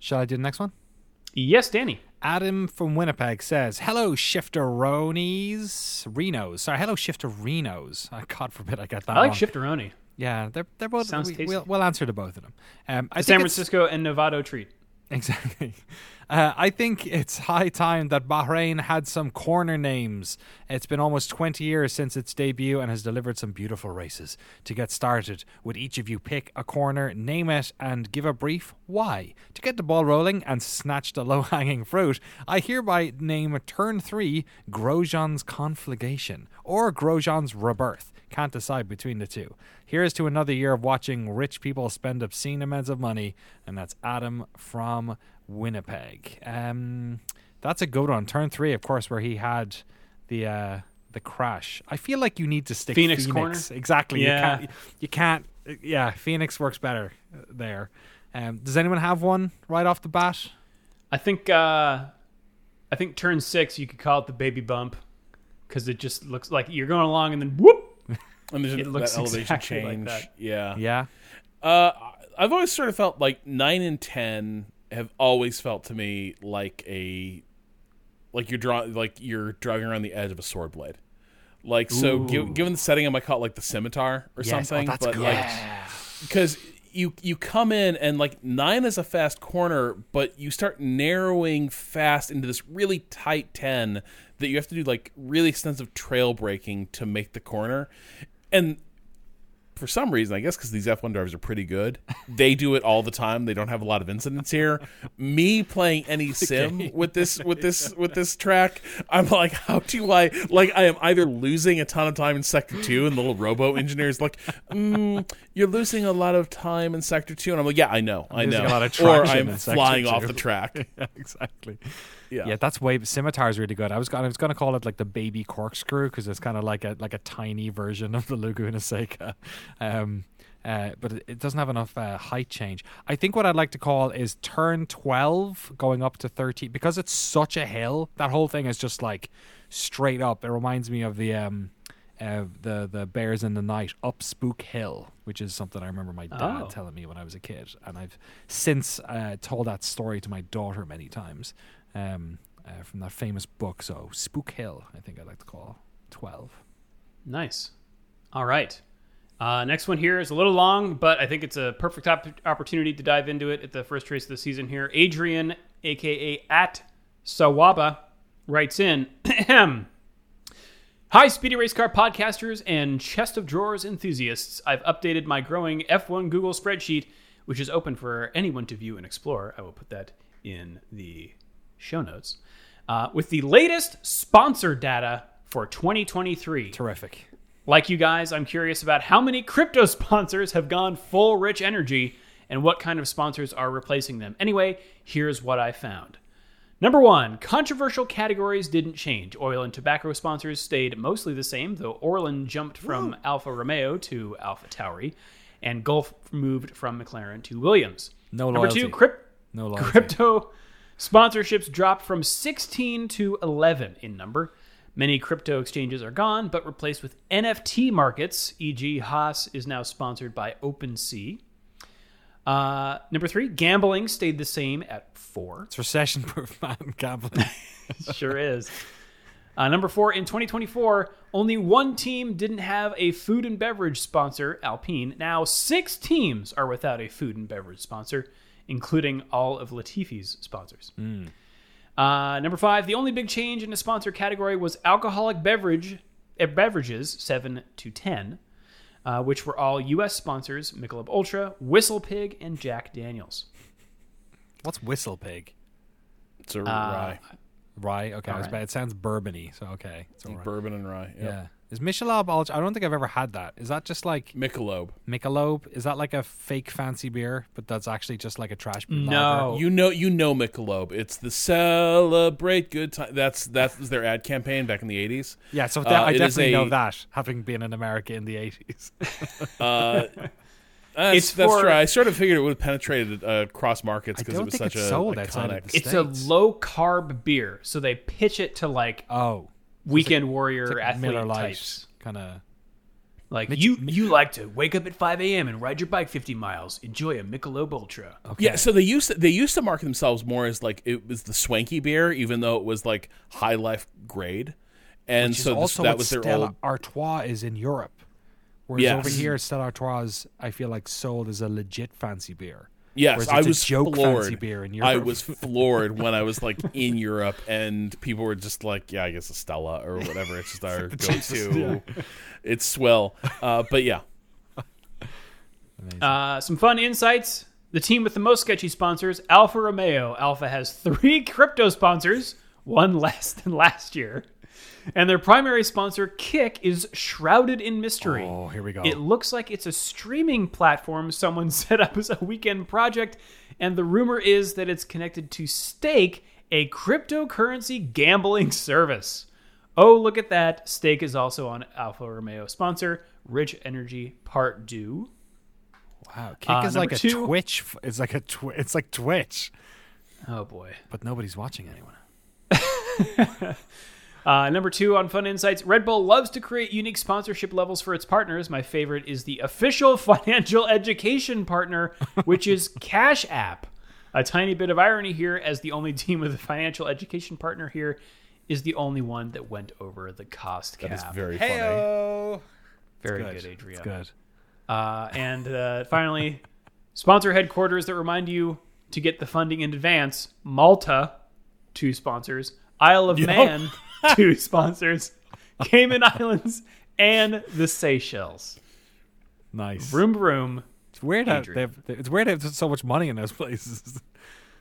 Shall I do the next one? Yes, Danny. Adam from Winnipeg says, "Hello, shifteronies, Renos. Sorry, hello, shifterinos. Uh, [laughs] God forbid I get that I like wrong. Shifteroni. Yeah, they're they're both. Sounds we, tasty. we'll, we'll answer to both of them. Um, I San Francisco and Novato treat. Exactly. [laughs] Uh, I think it's high time that Bahrain had some corner names. It's been almost 20 years since its debut and has delivered some beautiful races. To get started, would each of you pick a corner, name it, and give a brief why? To get the ball rolling and snatch the [laughs] low hanging fruit, I hereby name Turn 3 Grosjean's Conflagration or Grosjean's Rebirth. Can't decide between the two. Here's to another year of watching rich people spend obscene amounts of money, and that's Adam from Winnipeg. Um, that's a good one. Turn three, of course, where he had the uh, the crash. I feel like you need to stick Phoenix Phoenix. corner? Exactly. Yeah. You can't. You can't. Yeah, Phoenix works better uh, there. Um, does anyone have one right off the bat? I think uh, I think turn six you could call it the baby bump because it just looks like you're going along and then whoop. And there's It looks that elevation exactly like change. that. Yeah. Yeah. Uh, I've always sort of felt like nine and ten have always felt to me like a like you're draw like you're driving around the edge of a sword blade. Like so, gi- given the setting, I might call it like the scimitar or Yes. Oh, something. that's but good. like because you you come in and like nine is a fast corner, but you start narrowing fast into this really tight ten that you have to do like really extensive trail breaking to make the corner, and for some reason, I guess because these F1 drivers are pretty good, they do it all the time. They don't have a lot of incidents here. Me playing any [laughs] sim with this with this with this track, I'm like, how do I like? I am either losing a ton of time in sector two, and the little robo engineer is like, mm, "You're losing a lot of time in sector two. and I'm like, "Yeah, I know, I losing know." a lot of or I'm flying two. off the track. [laughs] yeah, exactly. Yeah. Yeah, that's way scimitar is really good. I was gonna, I was gonna call it like the baby corkscrew because it's kind of like a like a tiny version of the Laguna Seca, um, uh, but it, it doesn't have enough uh, height change. I think what I'd like to call is turn twelve going up to thirteen because it's such a hill. That whole thing is just like straight up. It reminds me of the um, uh, the the Bears in the Night up Spook Hill, which is something I remember my dad Oh. telling me when I was a kid, and I've since uh, told that story to my daughter many times um, uh, from that famous book. So Spook Hill, I think I'd like to call twelve. Nice. All right. Uh, next one here is a little long, but I think it's a perfect op- opportunity to dive into it at the first race of the season here. Adrian, aka at Sawaba, writes in [clears throat] Hi, Speedy Race Car podcasters and chest of drawers enthusiasts. I've updated my growing F1 Google spreadsheet, which is open for anyone to view and explore. I will put that in the show notes. Uh, with the latest sponsor data for 2023. Terrific. Like you guys, I'm curious about how many crypto [laughs] sponsors have gone full rich energy and what kind of sponsors are replacing them. Anyway, here's what I found. Number one, controversial categories didn't change. Oil and tobacco sponsors stayed mostly the same, though Orlen jumped from Alfa Romeo to AlphaTauri, and Gulf moved from McLaren to Williams. No Number loyalty. two, crypt- No loyalty. crypto sponsorships dropped from 16 to 11 in number. Many crypto exchanges are gone, but replaced with NFT markets, e.g., Haas is now sponsored by OpenSea. Uh, number three, gambling stayed the same at four. It's recession proof, [laughs] man. Gambling. [laughs] sure is. Uh, number four, in 2024, only one team didn't have a food and beverage sponsor, Alpine. Now, six teams are without a food and beverage sponsor, including all of Latifi's sponsors. Uh, number five, the only big change in the sponsor category was alcoholic beverage uh, beverages, seven to ten, uh, which were all U.S. sponsors: Michelob Ultra, WhistlePig, and Jack Daniels. What's WhistlePig? It's a Uh, rye, Rye. Okay, I was Alright. bad. It sounds bourbony, so okay. It's all right. bourbon and rye. Yep. Yeah. Is Michelob Ultra? I don't think I've ever had that. Is that just like Michelob. Michelob? Is that like a fake fancy beer, but that's actually just like a trash beer? No. You know, you know Michelob. It's the celebrate good time. That's that was their ad campaign back in the eighties. Yeah, so Uh, I it is definitely know that, having been in America in the 80s. Uh, [laughs] that's, It's that's for- true. I sort of figured it would have penetrated uh, cross markets because it was think such it's a sold iconic. the It's a low carb beer, so they pitch it to like oh. Weekend warrior It's like athlete Miller types. kind of. Like Mitch- you, you like to wake up at 5 a.m. and ride your bike 50 miles. Enjoy a Michelob Ultra. Okay. Yeah, so they used to, they used to market themselves more as like it was the swanky beer, even though it was like high life grade, and Which is so this, also that what was their Stella old. Artois is in Europe. Whereas Yes. over here, Stella Artois, is, I feel like sold as a legit fancy beer. Yes, Whereas I it's a was joke floored. fancy beer in I was floored when I was like in Europe and people were just like, "Yeah, I guess a Stella or whatever." It's just [laughs] our go-to. [laughs] It's swill, uh, but yeah, Uh, some fun insights. The team with the most sketchy sponsors, Alfa Romeo. Alfa has three [laughs] crypto sponsors, one less than last year. And their primary sponsor, Kick, is shrouded in mystery. Oh, here we go. It looks like it's a streaming platform someone [laughs] set up as a weekend project, and the rumor is that it's connected to Stake, a cryptocurrency gambling [laughs] service. Oh, look at that. Stake is also on Alfa Romeo sponsor, Rich Energy Part Due. wow, Kick Uh, is like a two- Twitch. It's like a twi- It's like Twitch, Oh boy. but nobody's watching anyone. [laughs] Uh, number two on Fun Insights Red Bull loves to create unique sponsorship levels for its partners. My favorite is the official [laughs] financial education partner, which is [laughs] Cash App. A tiny bit of irony here, as the only team with a financial education partner here is the only one that went over the cost cap. that is very funny. Heyo. Very Good. good, Adrian. It's good. Uh, and uh, finally, sponsor headquarters that remind you to get the funding in advance. Malta, two sponsors. Isle of Man, [laughs] [laughs] two sponsors. Cayman Islands and the Seychelles. Nice. Vroom vroom. It's weird how Adrian. they've. It's weird there's so much money in those [laughs] places.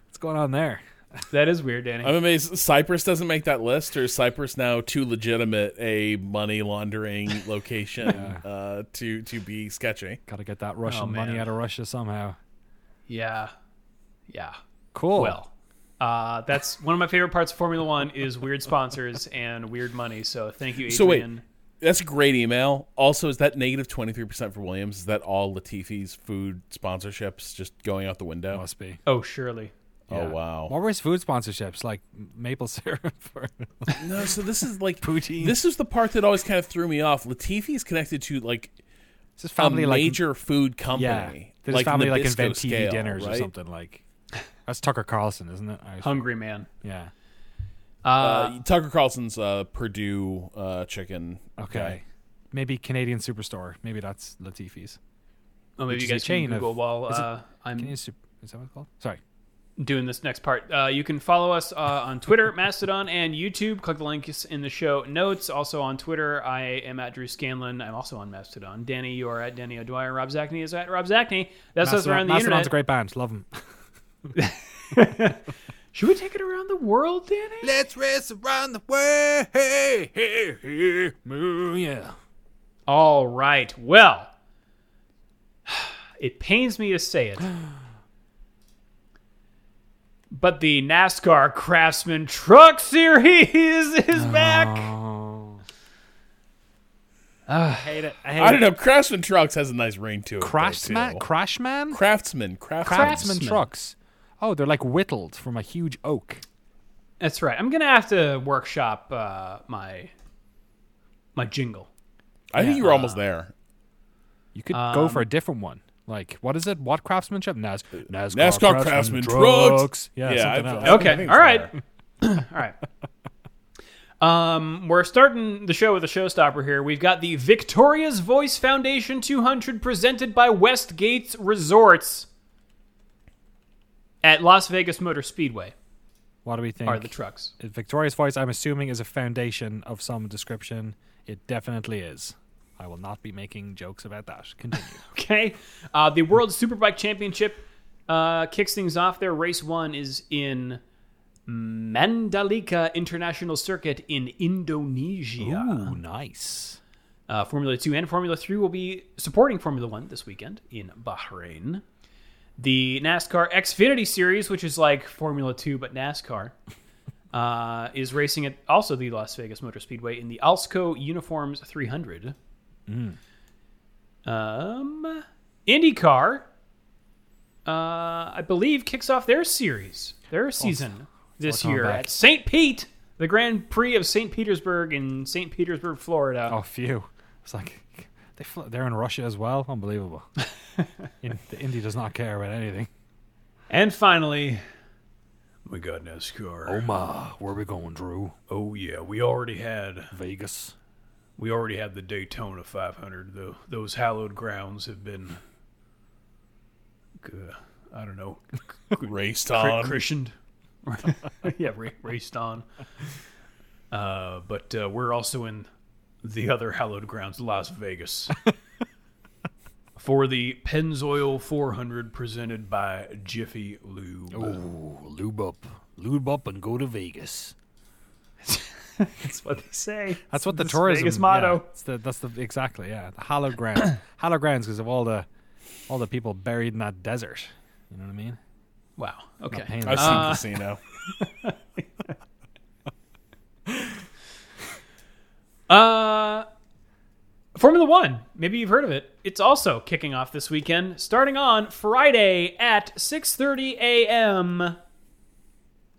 What's going on there? That is weird, Danny. I'm amazed Cyprus doesn't make that list, or is Cyprus now too legitimate a money laundering [laughs] location uh, to to be sketchy? Got to get that Russian Oh, money out of Russia somehow. yeah, yeah. Cool. Well, uh, that's one of my favorite parts of Formula One is weird sponsors and weird money. So thank you, Adrian. So wait. That's a great email. Also, is that negative twenty three percent for Williams? Is that all Latifi's food sponsorships just going out the window? must be. Oh, surely. Oh Yeah. wow. What were his food sponsorships like? Maple syrup [laughs] or No, so this is like poutine? this is the part that always kind of threw me off. Latifi is connected to like this Is his family a like major food company. yeah? Did his like family like invent TV scale, dinners or something like? That's Tucker Carlson, isn't it? I- Hungry man. yeah. Uh, Uh, Tucker Carlson's uh, Perdue uh, chicken. Okay. guy. Maybe Canadian Superstore. Maybe that's Latifi's. oh, maybe which you is guys chain can of- Google while is it- uh, I'm Canadian Super. Is that what it's called? Sorry. doing this next part. Uh, you can follow us uh, on Twitter, [laughs] Mastodon, and YouTube. Click the links in the show notes. Also on Twitter, I am at Drew Scanlon. I'm also on Mastodon. Danny, you are at Danny O'Dwyer. Rob Zacny is at Rob Zacny. That's us Mastodon- around the Mastodon's internet. a great band. Love them. [laughs] [laughs] Should we take it around the world, Danny? Let's race around the world. Hey, hey, hey, moo, yeah. All right. Well, it pains me to say it. But the NASCAR Craftsman Truck Series is back. Oh. Ah. I hate it. I hate I don't know. Craftsman Trucks has a nice ring to it. though, Craftsman, too. Crashman, Craftsman, Craftsman, Craftsman trucks. Oh, they're like whittled from a huge oak. That's right. I'm gonna have to workshop uh, my my jingle. I think you were almost there. You could go Um, for a different one. Like what is it? What craftsmanship? Nas- NASCAR, NASCAR Craftsman trucks. Yeah, Yeah, something I've- else. I've- Okay. I all right, [coughs] all right. Um, we're starting the show with a showstopper here. We've got the Victoria's Voice Foundation 200 presented by Westgates Resorts at Las Vegas Motor Speedway. What do we think? Are the trucks? Victoria's Voice, I'm assuming, is a foundation of some description. It definitely is. I will not be making jokes about that. Continue. [laughs] Okay. Uh, the World Superbike Championship uh, kicks things off there. Race one is in Mandalika International Circuit in Indonesia. Ooh, nice. Uh, Formula 2 and Formula 3 will be supporting Formula 1 this weekend in Bahrain. The NASCAR Xfinity Series, which is like Formula 2 but NASCAR, [laughs] uh, is racing at also the Las Vegas Motor Speedway in the Alsco Uniforms 300. Um, IndyCar, uh, I believe, kicks off their series, their season this year back. at St. Pete, the Grand Prix of St. Petersburg in St. Petersburg, Florida. Oh, phew. It's like they fl- they're in Russia as well. Unbelievable. [laughs] [laughs] in, the Indy does not care about anything. And finally, we got NASCAR. Oh my, where we going, Drew? Oh yeah, we already had Vegas. we already had the Daytona 500. Though those hallowed grounds have been uh, I don't know, [laughs] Raced cri- on. christened. [laughs] yeah, ra- raced on. Uh, but uh, we're also in the other hallowed grounds, Las Vegas, for the Pennzoil 400 presented by Jiffy Lube. Ooh, lube up, lube up, and go to Vegas. [laughs] That's what they say. That's what the This tourism Vegas motto. Yeah, it's the, that's the exactly yeah the hallowed ground, [coughs] hallowed grounds because of all the all the people buried in that desert. You know what I mean? Wow. Okay. I've Uh, seen Casino. [laughs] Uh, Formula One. Maybe you've heard of it. It's also kicking off this weekend, starting on Friday at 6:30 a.m.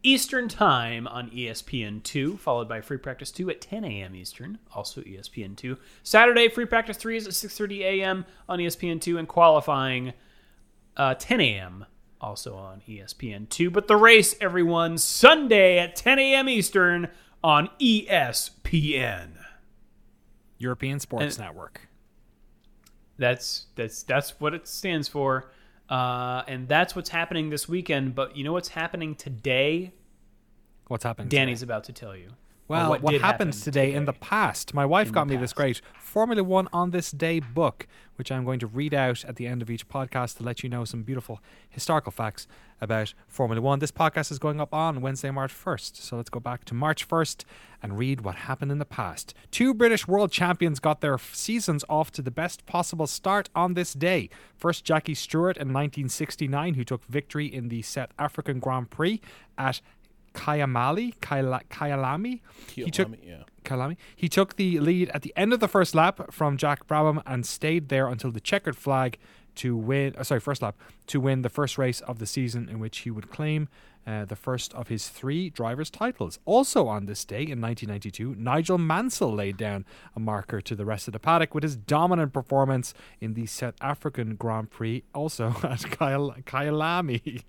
Eastern Time on E ESPN2, followed by Free Practice 2 at 10 a.m. Eastern, also E ESPN2. Saturday, Free Practice 3 is at 6:30 a.m. on E ESPN2, and qualifying uh, 10 a.m. also on E ESPN2. But the race, everyone, Sunday at 10 a.m. Eastern on ESPN. European Sports And- Network. That's that's that's what it stands for, uh, and that's what's happening this weekend. But you know what's happening today? What's happening? Danny's today? about to tell you. Well, what, did happens happen today, in the past? My wife got me this great Formula One on this day book, which I'm going to read out at the end of each podcast to let you know some beautiful historical facts about Formula One. This podcast is going up on Wednesday, March 1st. So let's go back to March 1st and read what happened in the past. Two British world champions got their seasons off to the best possible start on this day. First, Jackie Stewart in 1969, who took victory in the South African Grand Prix at Kyamali, Kyala- Kyalami. He took yeah. Kalami. He took the lead at the end of the first lap from Jack Brabham and stayed there until the checkered flag to win. Uh, sorry, first lap to win the first race of the season, in which he would claim uh, the first of his three drivers' titles. Also on this day in 1992, Nigel Mansell laid down a marker to the rest of the paddock with his dominant performance in the South African Grand Prix, also [laughs] at Kyal- Kyalami.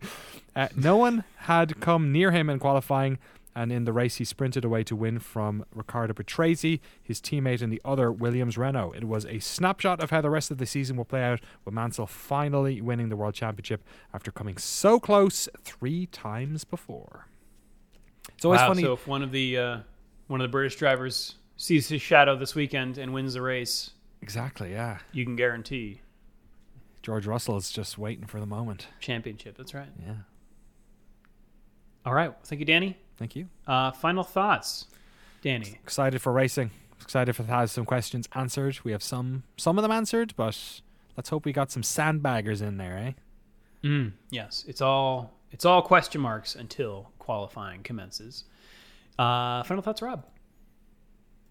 Uh, no one had come near him in qualifying and in the race he sprinted away to win from Riccardo Patrese, his teammate in the other Williams Renault. It was a snapshot of how the rest of the season will play out, with Mansell finally winning the World Championship after coming so close three times before. It's always wow, funny. So if one of the uh, one of the British drivers sees his shadow this weekend and wins the race, exactly, yeah. you can guarantee George Russell is just waiting for the moment. championship. That's right. Yeah. All right. Thank you, Danny. Thank you. Uh, final thoughts, Danny. Excited for racing. Excited for have some questions answered. We have some some of them answered, but let's hope we got some sandbaggers in there, eh? Mm, yes, it's all it's all question marks until qualifying commences. Uh, final thoughts, Rob.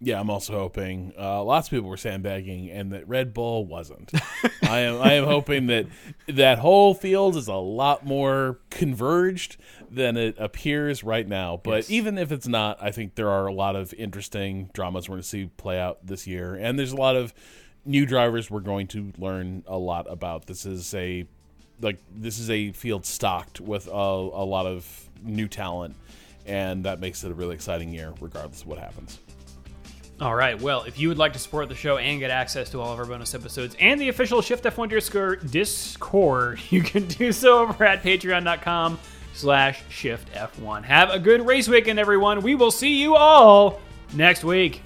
Yeah, I'm also hoping uh, lots of people were sandbagging, and that Red Bull wasn't. [laughs] I am I am hoping that that whole field is a lot more converged than it appears right now. But Yes. even if it's not, I think there are a lot of interesting dramas we're going to see play out this year, and there's a lot of new drivers we're going to learn a lot about. This is a like this is a field stocked with a, a lot of new talent, and that makes it a really exciting year, regardless of what happens. All right. Well, if you would like to support the show and get access to all of our bonus episodes and the official Shift F1 Discord, [laughs] you can do so over at patreon.com slash Shift F1. Have a good race weekend, everyone. We will see you all next week.